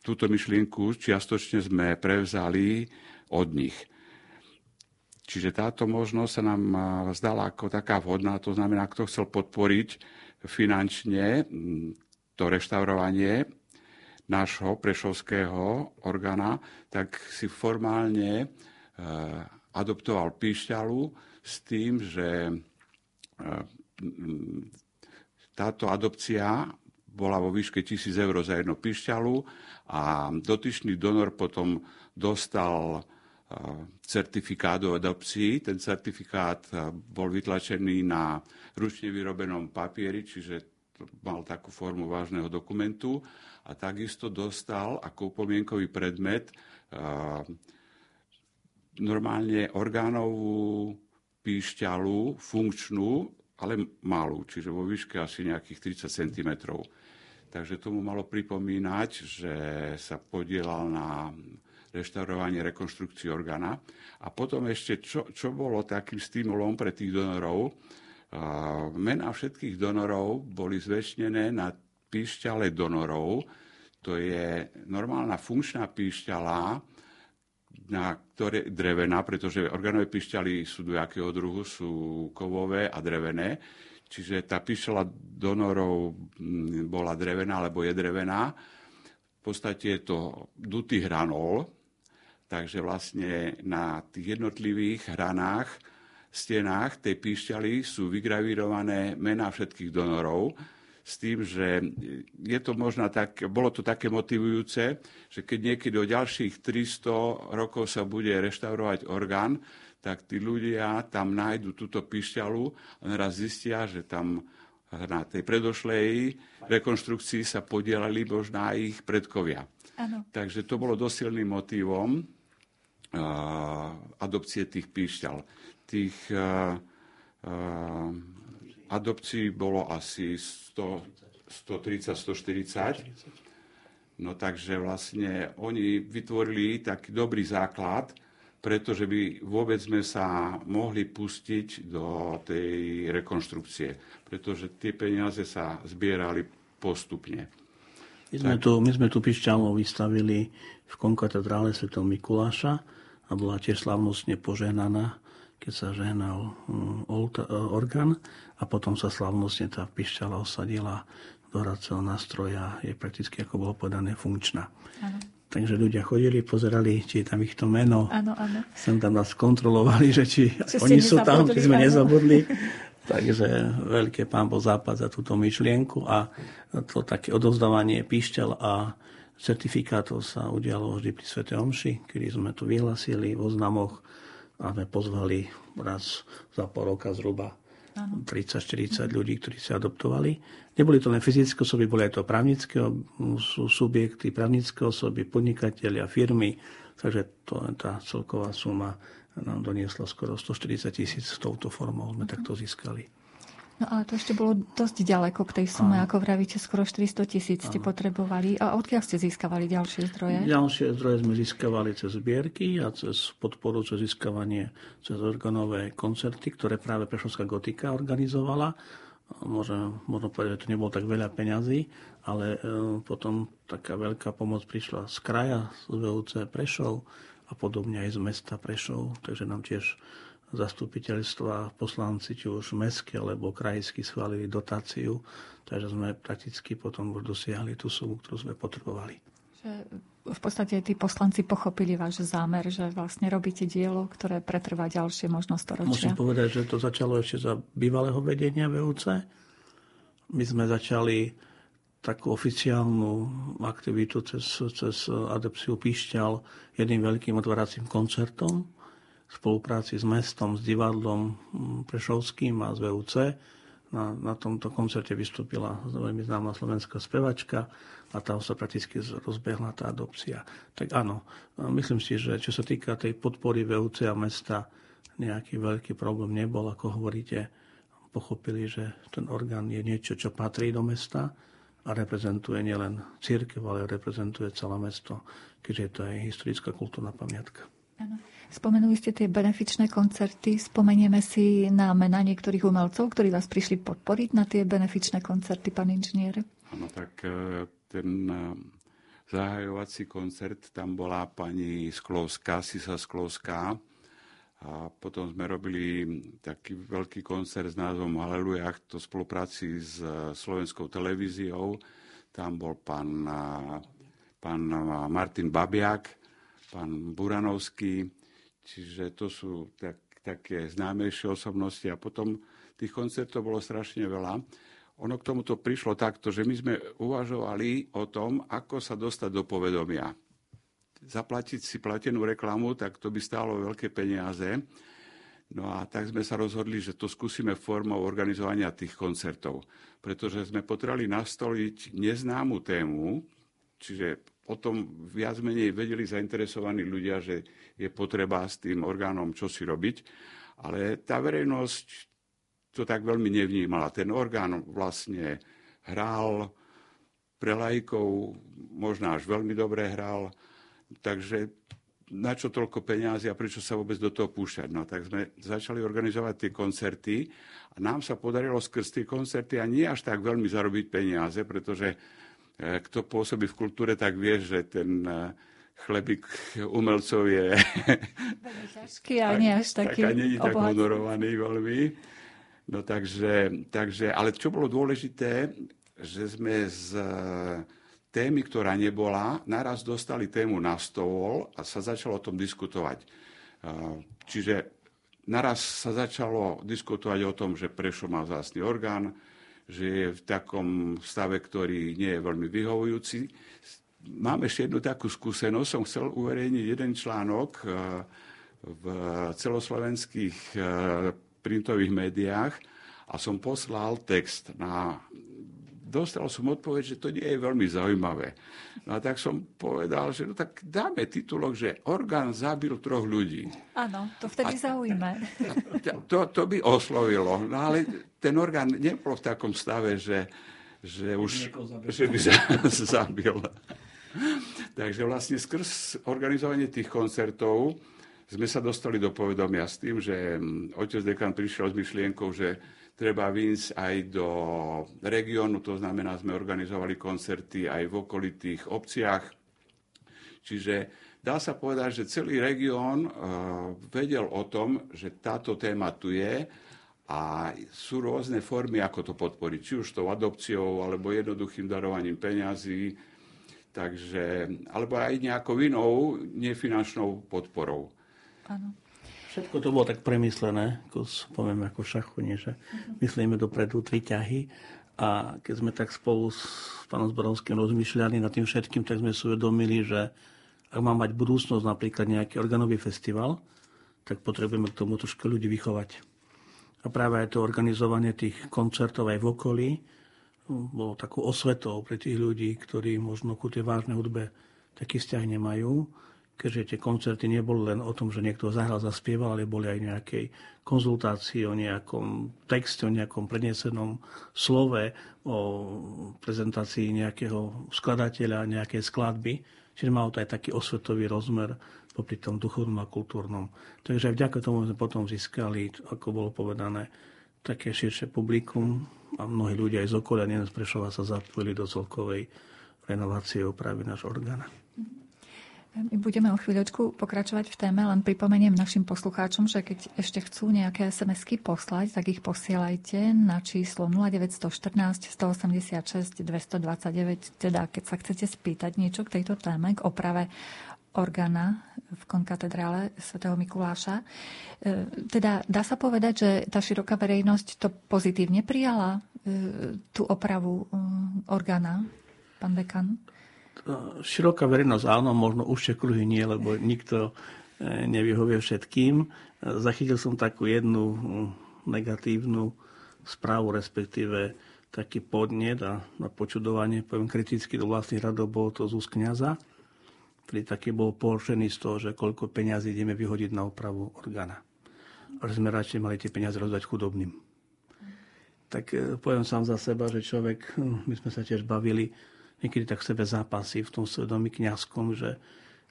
Speaker 3: túto myšlienku čiastočne sme prevzali od nich. Čiže táto možnosť sa nám zdala ako taká vhodná, to znamená, kto chcel podporiť finančne to reštaurovanie nášho prešovského orgána, tak si formálne e, adoptoval píšťalu s tým, že e, táto adopcia bola vo výške 1000 eur za jednu píšťalu a dotyčný donor potom dostal certifikát o adopcii. Ten certifikát bol vytlačený na ručne vyrobenom papieri, čiže mal takú formu vážneho dokumentu a takisto dostal ako upomienkový predmet normálne orgánovú píšťalu, funkčnú, ale malú, čiže vo výške asi nejakých 30 cm. Takže tomu malo pripomínať, že sa podielal na reštaurovanie, rekonštrukcii orgána. A potom ešte, čo, čo bolo takým stimulom pre tých donorov, Mená všetkých donorov boli zväčšnené na píšťale donorov. To je normálna funkčná píšťala, na ktoré drevená, pretože organové pišťaly sú dvojakého druhu, sú kovové a drevené. Čiže tá pišťala donorov bola drevená, alebo je drevená. V podstate je to dutý hranol, takže vlastne na tých jednotlivých hranách, stenách tej píšťaly sú vygravírované mená všetkých donorov s tým, že je to možno tak, bolo to také motivujúce, že keď niekedy do ďalších 300 rokov sa bude reštaurovať orgán, tak tí ľudia tam nájdu túto píšťalu a naraz zistia, že tam na tej predošlej rekonštrukcii sa podielali možno aj ich predkovia. Ano. Takže to bolo dosilným motivom uh, adopcie tých píšťal. Tých adopcií bolo asi 130, 140. No takže vlastne oni vytvorili taký dobrý základ, pretože by vôbec sme sa mohli pustiť do tej rekonštrukcie, pretože tie peniaze sa zbierali postupne.
Speaker 2: My sme, tu, my sme tu Pišťalov vystavili v konkatedrále Sv. Mikuláša a bola tiež slavnostne požehnaná keď sa žehnal mm, e, orgán a potom sa slavnostne tá pišťala osadila do hracieho nástroja, je prakticky, ako bolo povedané, funkčná. Ano. Takže ľudia chodili, pozerali, či je tam ich to meno.
Speaker 1: Áno, áno.
Speaker 2: Sem tam nás kontrolovali, že či že oni sú tam, či sme áno. nezabudli. [LAUGHS] Takže veľké pán bol západ za túto myšlienku a to také odovzdávanie píšťal a certifikátov sa udialo vždy pri Svete Omši, kedy sme tu vyhlasili v oznamoch a sme pozvali raz za pol roka zhruba 30-40 ľudí, ktorí sa adoptovali. Neboli to len fyzické osoby, boli aj to právnické subjekty, právnické osoby, podnikatelia, firmy. Takže to, tá celková suma nám doniesla skoro 140 tisíc s touto formou, sme takto získali.
Speaker 1: No ale to ešte bolo dosť ďaleko k tej sume, Áno. ako vravíte, skoro 400 tisíc ste potrebovali. A odkiaľ ste získavali ďalšie zdroje?
Speaker 2: Ďalšie zdroje sme získavali cez zbierky a cez podporu, cez získavanie cez organové koncerty, ktoré práve Prešovská gotika organizovala. Môžem, možno povedať, že to nebolo tak veľa peňazí, ale e, potom taká veľká pomoc prišla z kraja, z VUC Prešov a podobne aj z mesta Prešov, takže nám tiež zastupiteľstva, poslanci, či už mestské alebo krajskí schválili dotáciu, takže sme prakticky potom už dosiahli tú sumu, ktorú sme potrebovali.
Speaker 1: Že v podstate tí poslanci pochopili váš zámer, že vlastne robíte dielo, ktoré pretrvá ďalšie možno storočia.
Speaker 2: Musím povedať, že to začalo ešte za bývalého vedenia VUC. My sme začali takú oficiálnu aktivitu cez, cez adepciu Píšťal jedným veľkým otváracím koncertom v spolupráci s mestom, s divadlom mm, Prešovským a z VUC. Na, na tomto koncerte vystúpila veľmi známa slovenská spevačka a tam sa prakticky rozbehla tá adopcia. Tak áno, myslím si, že čo sa týka tej podpory VUC a mesta, nejaký veľký problém nebol, ako hovoríte. Pochopili, že ten orgán je niečo, čo patrí do mesta a reprezentuje nielen církev, ale reprezentuje celé mesto, keďže to je historická kultúrna pamiatka.
Speaker 1: Ano. Spomenuli ste tie benefičné koncerty. Spomenieme si na mena niektorých umelcov, ktorí vás prišli podporiť na tie benefičné koncerty, pán inžinier.
Speaker 3: Áno, tak e, ten e, zahajovací koncert, tam bola pani Sklovská, Sisa Sklovská. A potom sme robili taký veľký koncert s názvom Haleluja, to v spolupráci s e, slovenskou televíziou. Tam bol pán, pán Martin Babiak, pán Buranovský, Čiže to sú tak, také známejšie osobnosti a potom tých koncertov bolo strašne veľa. Ono k tomuto prišlo takto, že my sme uvažovali o tom, ako sa dostať do povedomia. Zaplatiť si platenú reklamu, tak to by stálo veľké peniaze. No a tak sme sa rozhodli, že to skúsime formou organizovania tých koncertov. Pretože sme potrebovali nastoliť neznámu tému, čiže o tom viac menej vedeli zainteresovaní ľudia, že je potreba s tým orgánom čo si robiť, ale tá verejnosť to tak veľmi nevnímala. Ten orgán vlastne hral pre lajkov, možno až veľmi dobre hral, takže na čo toľko peniazy a prečo sa vôbec do toho púšťať. No tak sme začali organizovať tie koncerty a nám sa podarilo skrz tie koncerty a nie až tak veľmi zarobiť peniaze, pretože kto pôsobí v kultúre, tak vie, že ten, chlebík umelcov je
Speaker 1: ťažký a nie až taký tak,
Speaker 3: nie tak honorovaný veľmi. No takže, takže, ale čo bolo dôležité, že sme z témy, ktorá nebola, naraz dostali tému na stôl a sa začalo o tom diskutovať. Čiže naraz sa začalo diskutovať o tom, že Prešo má zásny orgán, že je v takom stave, ktorý nie je veľmi vyhovujúci mám ešte jednu takú skúsenosť. Som chcel uverejniť jeden článok eh, v celoslovenských eh, printových médiách a som poslal text na... Dostal som odpoveď, že to nie je veľmi zaujímavé. No a tak som povedal, že no tak dáme titulok, že orgán zabil troch ľudí.
Speaker 1: Áno, to vtedy zaujíme.
Speaker 3: To, to by oslovilo. No ale ten orgán nebol v takom stave, že, že už že by [LAUGHS] zabil. Takže vlastne skrz organizovanie tých koncertov sme sa dostali do povedomia s tým, že mm, otec dekan prišiel s myšlienkou, že treba výjsť aj do regiónu, to znamená, sme organizovali koncerty aj v okolitých obciach. Čiže dá sa povedať, že celý región uh, vedel o tom, že táto téma tu je a sú rôzne formy, ako to podporiť. Či už tou adopciou, alebo jednoduchým darovaním peňazí, Takže, alebo aj nejakou inou nefinančnou podporou.
Speaker 2: Áno. Všetko to bolo tak premyslené, ako poviem ako šachune, že uh-huh. myslíme dopredu tri ťahy a keď sme tak spolu s pánom Zborovským rozmýšľali nad tým všetkým, tak sme si uvedomili, že ak má mať budúcnosť napríklad nejaký organový festival, tak potrebujeme k tomu trošku ľudí vychovať. A práve aj to organizovanie tých koncertov aj v okolí, bolo takou osvetou pre tých ľudí, ktorí možno ku tej vážnej hudbe taký vzťah nemajú, keďže tie koncerty neboli len o tom, že niekto zahral, zaspieval, ale boli aj nejakej konzultácii o nejakom texte, o nejakom prednesenom slove, o prezentácii nejakého skladateľa, nejakej skladby. Čiže malo to aj taký osvetový rozmer popri tom duchovnom a kultúrnom. Takže aj vďaka tomu sme potom získali, ako bolo povedané, také širšie publikum a mnohí ľudia aj z okolia, nielen z Prešova, sa zapojili do celkovej renovácie opravy nášho orgána.
Speaker 1: My budeme o chvíľočku pokračovať v téme, len pripomeniem našim poslucháčom, že keď ešte chcú nejaké SMS-ky poslať, tak ich posielajte na číslo 0914 186 229, teda keď sa chcete spýtať niečo k tejto téme, k oprave orgána v konkatedrále svätého Mikuláša. E, teda dá sa povedať, že tá široká verejnosť to pozitívne prijala, e, tú opravu e, orgána, pán dekan?
Speaker 2: Široká verejnosť áno, možno už kruhy nie, lebo nikto nevyhovie všetkým. Zachytil som takú jednu negatívnu správu, respektíve taký podnet a na počudovanie, poviem kriticky do vlastných radov, bolo to z úst kniaza ktorý taký bol poršený z toho, že koľko peňazí ideme vyhodiť na opravu orgána. Ale sme radšej mali tie peniaze rozdať chudobným. Tak e, poviem sám za seba, že človek, hm, my sme sa tiež bavili, niekedy tak sebe zápasy v tom svedomí kňazskom, že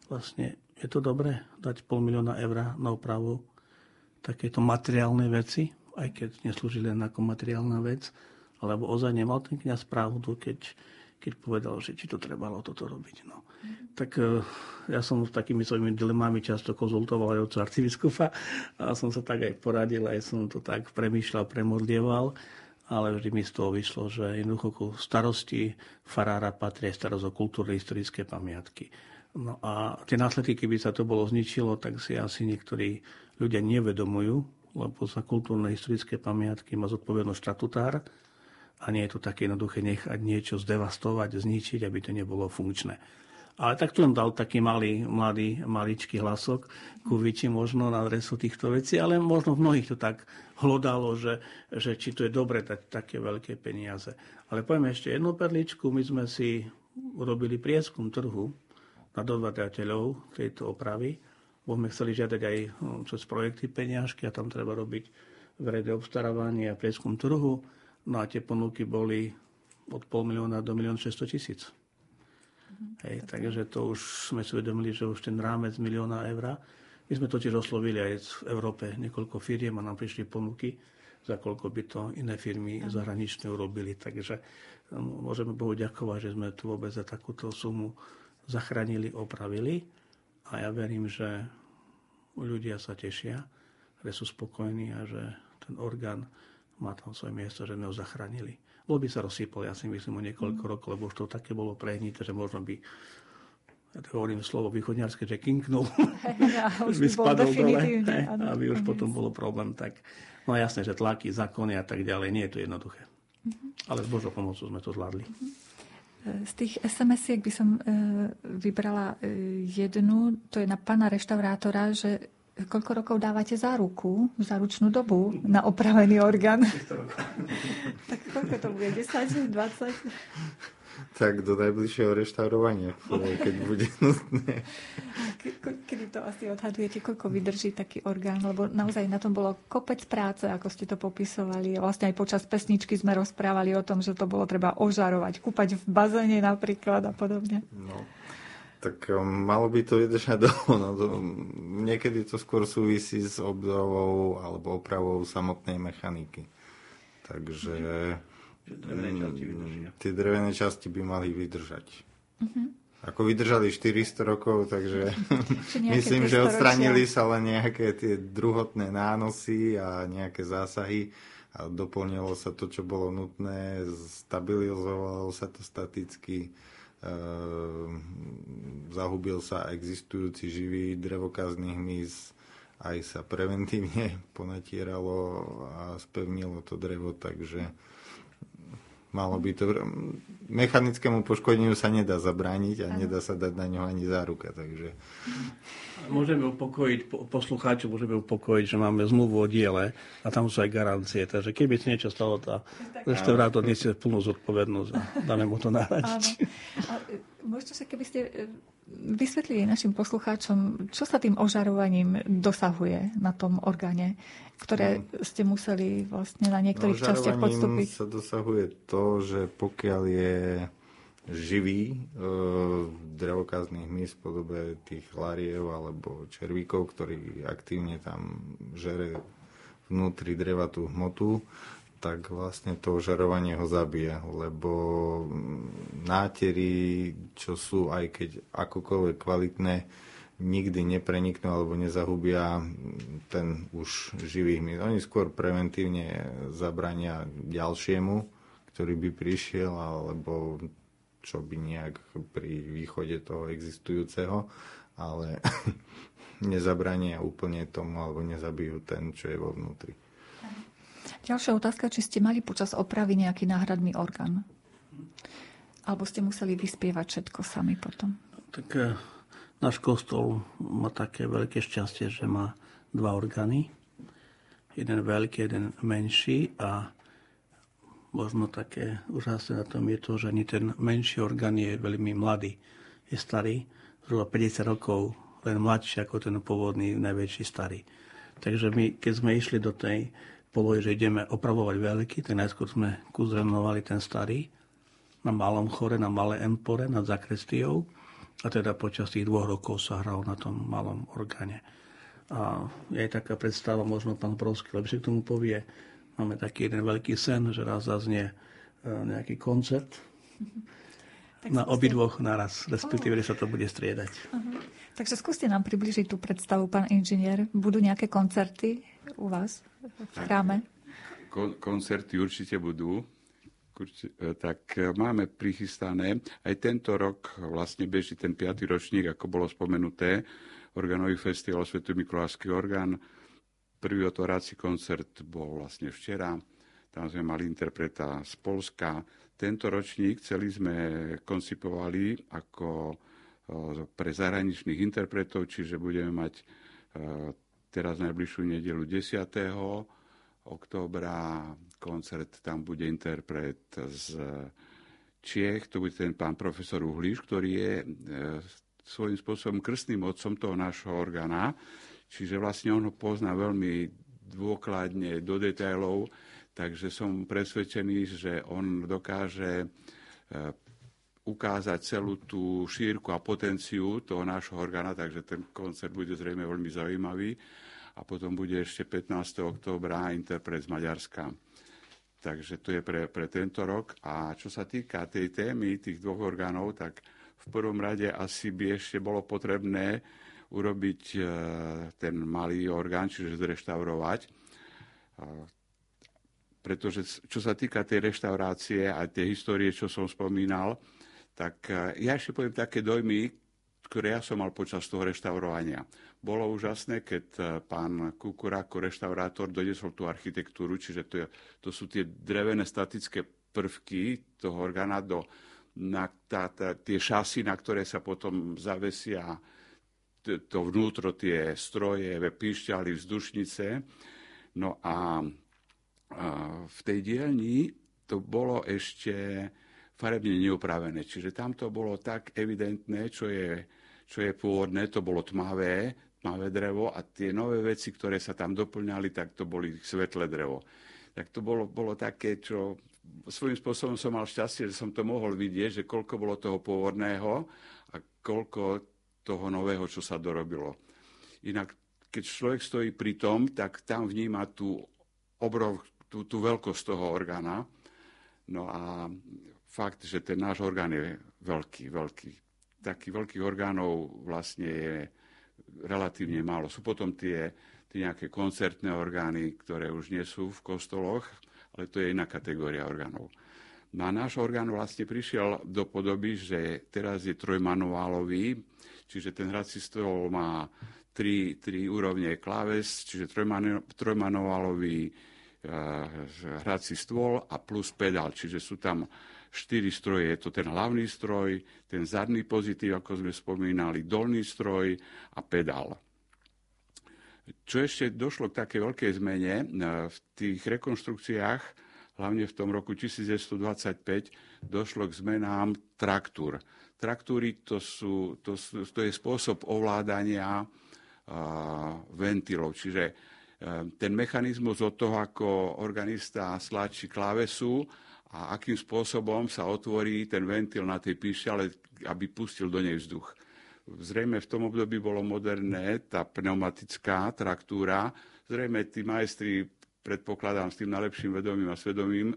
Speaker 2: vlastne je to dobré dať pol milióna eur na opravu takéto materiálne veci, aj keď neslúži len ako materiálna vec, alebo ozaj nemal ten kniaz pravdu, keď keď povedal, že či to trebalo toto robiť. No. Mm. Tak e, ja som s takými svojimi dilemami často konzultoval aj od arcibiskufa a som sa tak aj poradil, aj som to tak premýšľal, premodlieval, ale vždy mi z toho vyšlo, že jednoducho ku starosti farára patrí aj starosť o kultúrne historické pamiatky. No a tie následky, keby sa to bolo zničilo, tak si asi niektorí ľudia nevedomujú, lebo za kultúrne historické pamiatky má zodpovednosť štatutár, a nie je to také jednoduché nechať niečo zdevastovať, zničiť, aby to nebolo funkčné. Ale tak len dal taký malý, mladý, maličký hlasok ku Viči možno na adresu týchto vecí, ale možno v mnohých to tak hlodalo, že, že či to je dobre dať také veľké peniaze. Ale poviem ešte jednu perličku. My sme si urobili prieskum trhu na dodavateľov tejto opravy. Bo sme chceli žiadať aj hm, cez projekty peniažky a tam treba robiť verejné obstarávanie a prieskum trhu. No a tie ponuky boli od pol milióna do milión 600 tisíc. Mm-hmm. Hej, takže to už sme si uvedomili, že už ten rámec milióna eur. My sme totiž oslovili aj v Európe niekoľko firiem a nám prišli ponuky, za koľko by to iné firmy mm-hmm. zahraničné urobili. Takže môžeme Bohu ďakovať, že sme tu vôbec za takúto sumu zachránili, opravili a ja verím, že ľudia sa tešia, že sú spokojní a že ten orgán má tam svoje miesto, že sme ho zachránili. Bol by sa rozsypol, ja si myslím, o niekoľko mm. rokov, lebo už to také bolo prehnité, že možno by ja to hovorím slovo východňarské, že kinknul, [LAUGHS] ja, už by [LAUGHS] spadol dole, hej, aby už potom bolo problém. Tak, no jasné, že tlaky, zákony a tak ďalej, nie je to jednoduché. Mm-hmm. Ale s Božou pomocou sme to zvládli. Mm-hmm.
Speaker 1: Z tých SMS-iek by som e, vybrala e, jednu, to je na pána reštaurátora, že koľko rokov dávate za ruku, za ručnú dobu na opravený orgán? [LAUGHS] [LAUGHS] tak koľko to bude? 10, 20?
Speaker 4: Tak do najbližšieho reštaurovania, keď bude nutné.
Speaker 1: Kedy to asi odhadujete, koľko vydrží taký orgán? Lebo naozaj na tom bolo kopec práce, ako ste to popisovali. Vlastne aj počas pesničky sme rozprávali o tom, že to bolo treba ožarovať, kúpať v bazéne napríklad a podobne.
Speaker 4: No, tak um, malo by to vydržať [LAUGHS] dlho. No, to, niekedy to skôr súvisí s obdovou alebo opravou samotnej mechaniky. Takže...
Speaker 2: drevené časti vydržia.
Speaker 4: Tie drevené časti by mali vydržať. Uh-huh. Ako vydržali 400 rokov, takže [LAUGHS] myslím, že odstranili sa len nejaké tie druhotné nánosy a nejaké zásahy a doplnilo sa to, čo bolo nutné, stabilizovalo sa to staticky, zahubil sa existujúci živý drevokazný hmyz, aj sa preventívne [LAUGHS] ponatieralo a spevnilo to drevo, takže Malo by to... Mechanickému poškodeniu sa nedá zabrániť a nedá sa dať na ňo ani záruka, takže...
Speaker 2: Môžeme upokojiť poslucháčov, môžeme upokojiť, že máme zmluvu o diele a tam sú aj garancie, takže keby si niečo stalo, tá reštaurátor nesie plnú zodpovednosť a dáme mu to nahradiť.
Speaker 1: Možno sa keby ste vysvetlili našim poslucháčom, čo sa tým ožarovaním dosahuje na tom orgáne, ktoré no. ste museli vlastne na niektorých no, častiach podstúpiť.
Speaker 4: sa dosahuje to, že pokiaľ je živý e, drevokázny hmyz v podobe tých lariev alebo červíkov, ktorý aktívne tam žere vnútri dreva tú hmotu, tak vlastne to ožarovanie ho zabije, lebo nátery, čo sú aj keď akokoľvek kvalitné, nikdy nepreniknú alebo nezahubia ten už živý hmyz. Oni skôr preventívne zabrania ďalšiemu, ktorý by prišiel, alebo čo by nejak pri východe toho existujúceho, ale [LAUGHS] nezabrania úplne tomu alebo nezabijú ten, čo je vo vnútri.
Speaker 1: Ďalšia otázka, či ste mali počas opravy nejaký náhradný orgán? Alebo ste museli vyspievať všetko sami potom?
Speaker 2: Tak e, náš kostol má také veľké šťastie, že má dva orgány. Jeden veľký, jeden menší a možno také úžasné na tom je to, že ani ten menší orgán je veľmi mladý. Je starý, zhruba 50 rokov, len mladší ako ten pôvodný, najväčší starý. Takže my, keď sme išli do tej bolo, že ideme opravovať veľký, tak najskôr sme kuzrenovali ten starý na malom chore, na malé empore nad zakrestiou a teda počas tých dvoch rokov sa hral na tom malom orgáne. A je taká predstava, možno pán Provský lepšie k tomu povie, máme taký jeden veľký sen, že raz zaznie e, nejaký koncert tak na obidvoch naraz, respektíve, oh. sa to bude striedať. Uh-huh.
Speaker 1: Takže skúste nám približiť tú predstavu, pán inžinier. Budú nejaké koncerty u vás v chráme?
Speaker 3: Kon- koncerty určite budú. E, tak e, máme prichystané. Aj tento rok vlastne beží ten 5. ročník, ako bolo spomenuté, organový festival Sv. Mikulášsky orgán. Prvý otvárací koncert bol vlastne včera. Tam sme mali interpreta z Polska. Tento ročník celý sme koncipovali ako pre zahraničných interpretov, čiže budeme mať e, teraz najbližšiu nedelu 10. októbra. Koncert, tam bude interpret z Čiech, to bude ten pán profesor Uhlíš, ktorý je e, svojím spôsobom krstným otcom toho nášho orgána, čiže vlastne on ho pozná veľmi dôkladne do detailov, takže som presvedčený, že on dokáže e, ukázať celú tú šírku a potenciu toho nášho orgána, takže ten koncert bude zrejme veľmi zaujímavý. A potom bude ešte 15. októbra interpret z Maďarska. Takže to je pre, pre tento rok. A čo sa týka tej témy, tých dvoch orgánov, tak v prvom rade asi by ešte bolo potrebné urobiť ten malý orgán, čiže zreštaurovať. Pretože čo sa týka tej reštaurácie a tej histórie, čo som spomínal, tak ja ešte poviem také dojmy, ktoré ja som mal počas toho reštaurovania. Bolo úžasné, keď e, pán Kukura ako reštaurátor donesol tú architektúru, čiže to, je, to sú tie drevené statické prvky toho orgána do, na tá, tá, tie šasy, na ktoré sa potom zavesia to vnútro, tie stroje, píšťaly, vzdušnice. No a v tej dielni to bolo ešte farebne neupravené. Čiže tam to bolo tak evidentné, čo je, čo je pôvodné, to bolo tmavé, tmavé drevo a tie nové veci, ktoré sa tam doplňali, tak to boli svetlé drevo. Tak to bolo, bolo také, čo svojím spôsobom som mal šťastie, že som to mohol vidieť, že koľko bolo toho pôvodného a koľko toho nového, čo sa dorobilo. Inak, keď človek stojí pri tom, tak tam vníma tú, obrov, tú, tú veľkosť toho orgána. No a fakt, že ten náš orgán je veľký, veľký. Takých veľkých orgánov vlastne je relatívne málo. Sú potom tie, tie nejaké koncertné orgány, ktoré už nie sú v kostoloch, ale to je iná kategória orgánov. No a náš orgán vlastne prišiel do podoby, že teraz je trojmanuálový, čiže ten hrací stôl má tri, tri úrovne kláves, čiže trojmanuálový hrací stôl a plus pedál, čiže sú tam štyri stroje. Je to ten hlavný stroj, ten zadný pozitív, ako sme spomínali, dolný stroj a pedál. Čo ešte došlo k takej veľkej zmene e, v tých rekonštrukciách, hlavne v tom roku 1925, došlo k zmenám traktúr. Traktúry to, sú, to, sú, to je spôsob ovládania uh, ventilov, čiže ten mechanizmus od toho, ako organista stlačí klávesu a akým spôsobom sa otvorí ten ventil na tej ale aby pustil do nej vzduch. Zrejme v tom období bolo moderné tá pneumatická traktúra. Zrejme tí majstri, predpokladám, s tým najlepším vedomím a svedomím,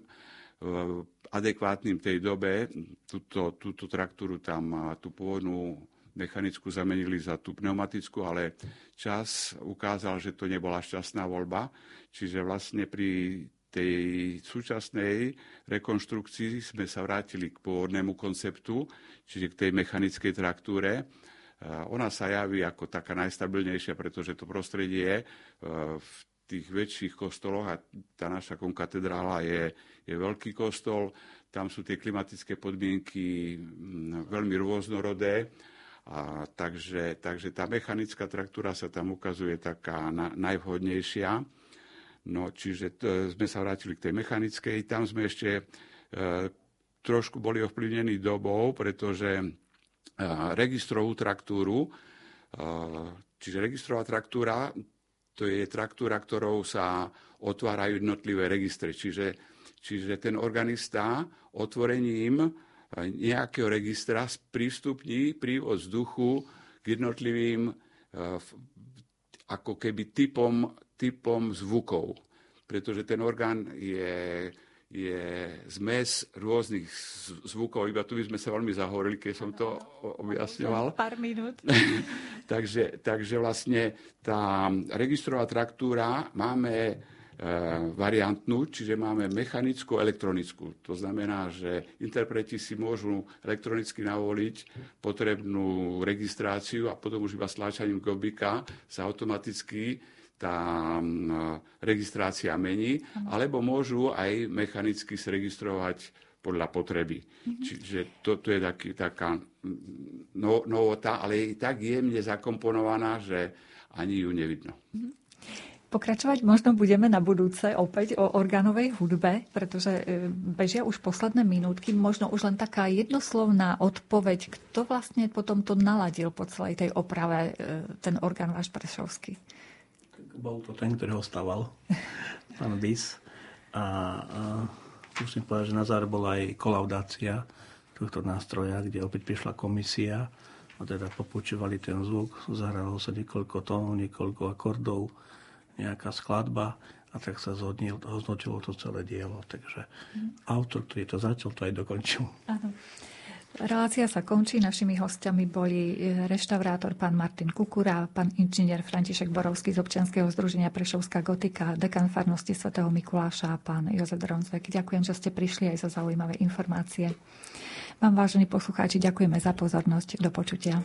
Speaker 3: adekvátnym tej dobe, túto, túto traktúru tam, tú pôvodnú mechanickú zamenili za tú pneumatickú, ale čas ukázal, že to nebola šťastná voľba. Čiže vlastne pri tej súčasnej rekonštrukcii sme sa vrátili k pôvodnému konceptu, čiže k tej mechanickej traktúre. Ona sa javí ako taká najstabilnejšia, pretože to prostredie e, v tých väčších kostoloch, a tá naša konkatedrála je, je veľký kostol, tam sú tie klimatické podmienky veľmi rôznorodé, a takže, takže tá mechanická traktúra sa tam ukazuje taká na, najvhodnejšia. No, čiže to, sme sa vrátili k tej mechanickej. Tam sme ešte e, trošku boli ovplyvnení dobou, pretože e, registrovú traktúru, e, čiže registrová traktúra, to je traktúra, ktorou sa otvárajú jednotlivé registre. Čiže, čiže ten organista otvorením nejakého registra sprístupní prívod vzduchu k jednotlivým e, ako keby typom typom zvukov, pretože ten orgán je, je zmes rôznych zvukov, iba tu by sme sa veľmi zahovorili, keď som to objasňoval.
Speaker 1: Pár minút. [LAUGHS]
Speaker 3: takže, takže vlastne tá registrová traktúra máme variantnú, čiže máme mechanickú, elektronickú. To znamená, že interpreti si môžu elektronicky navoliť potrebnú registráciu a potom už iba stláčaním gobika sa automaticky tá registrácia mení, alebo môžu aj mechanicky zregistrovať podľa potreby. Mm-hmm. Čiže toto je taký, taká no, novota, ale je tak jemne zakomponovaná, že ani ju nevidno. Mm-hmm.
Speaker 1: Pokračovať? Možno budeme na budúce opäť o orgánovej hudbe, pretože e, bežia už posledné minútky. Možno už len taká jednoslovná odpoveď, kto vlastne potom to naladil po celej tej oprave, e, ten orgán váš Prešovský?
Speaker 2: Bol to ten, ktorý ho staval, [LAUGHS] pán Bis. A, a musím povedať, že na záver bola aj kolaudácia tohto nástroja, kde opäť prišla komisia a teda popučovali ten zvuk, zahralo sa niekoľko tónov, niekoľko akordov, nejaká skladba a tak sa zhodnotilo to celé dielo. Takže mm. autor, ktorý to začal, to aj dokončil.
Speaker 1: Áno. Relácia sa končí. Našimi hostiami boli e, reštaurátor pán Martin Kukura, pán inžinier František Borovský z občianskeho združenia Prešovská gotika, dekan farnosti svätého Mikuláša a pán Jozef Dronzvek. Ďakujem, že ste prišli aj za zaujímavé informácie. Vám, vážení poslucháči, ďakujeme za pozornosť. Do počutia.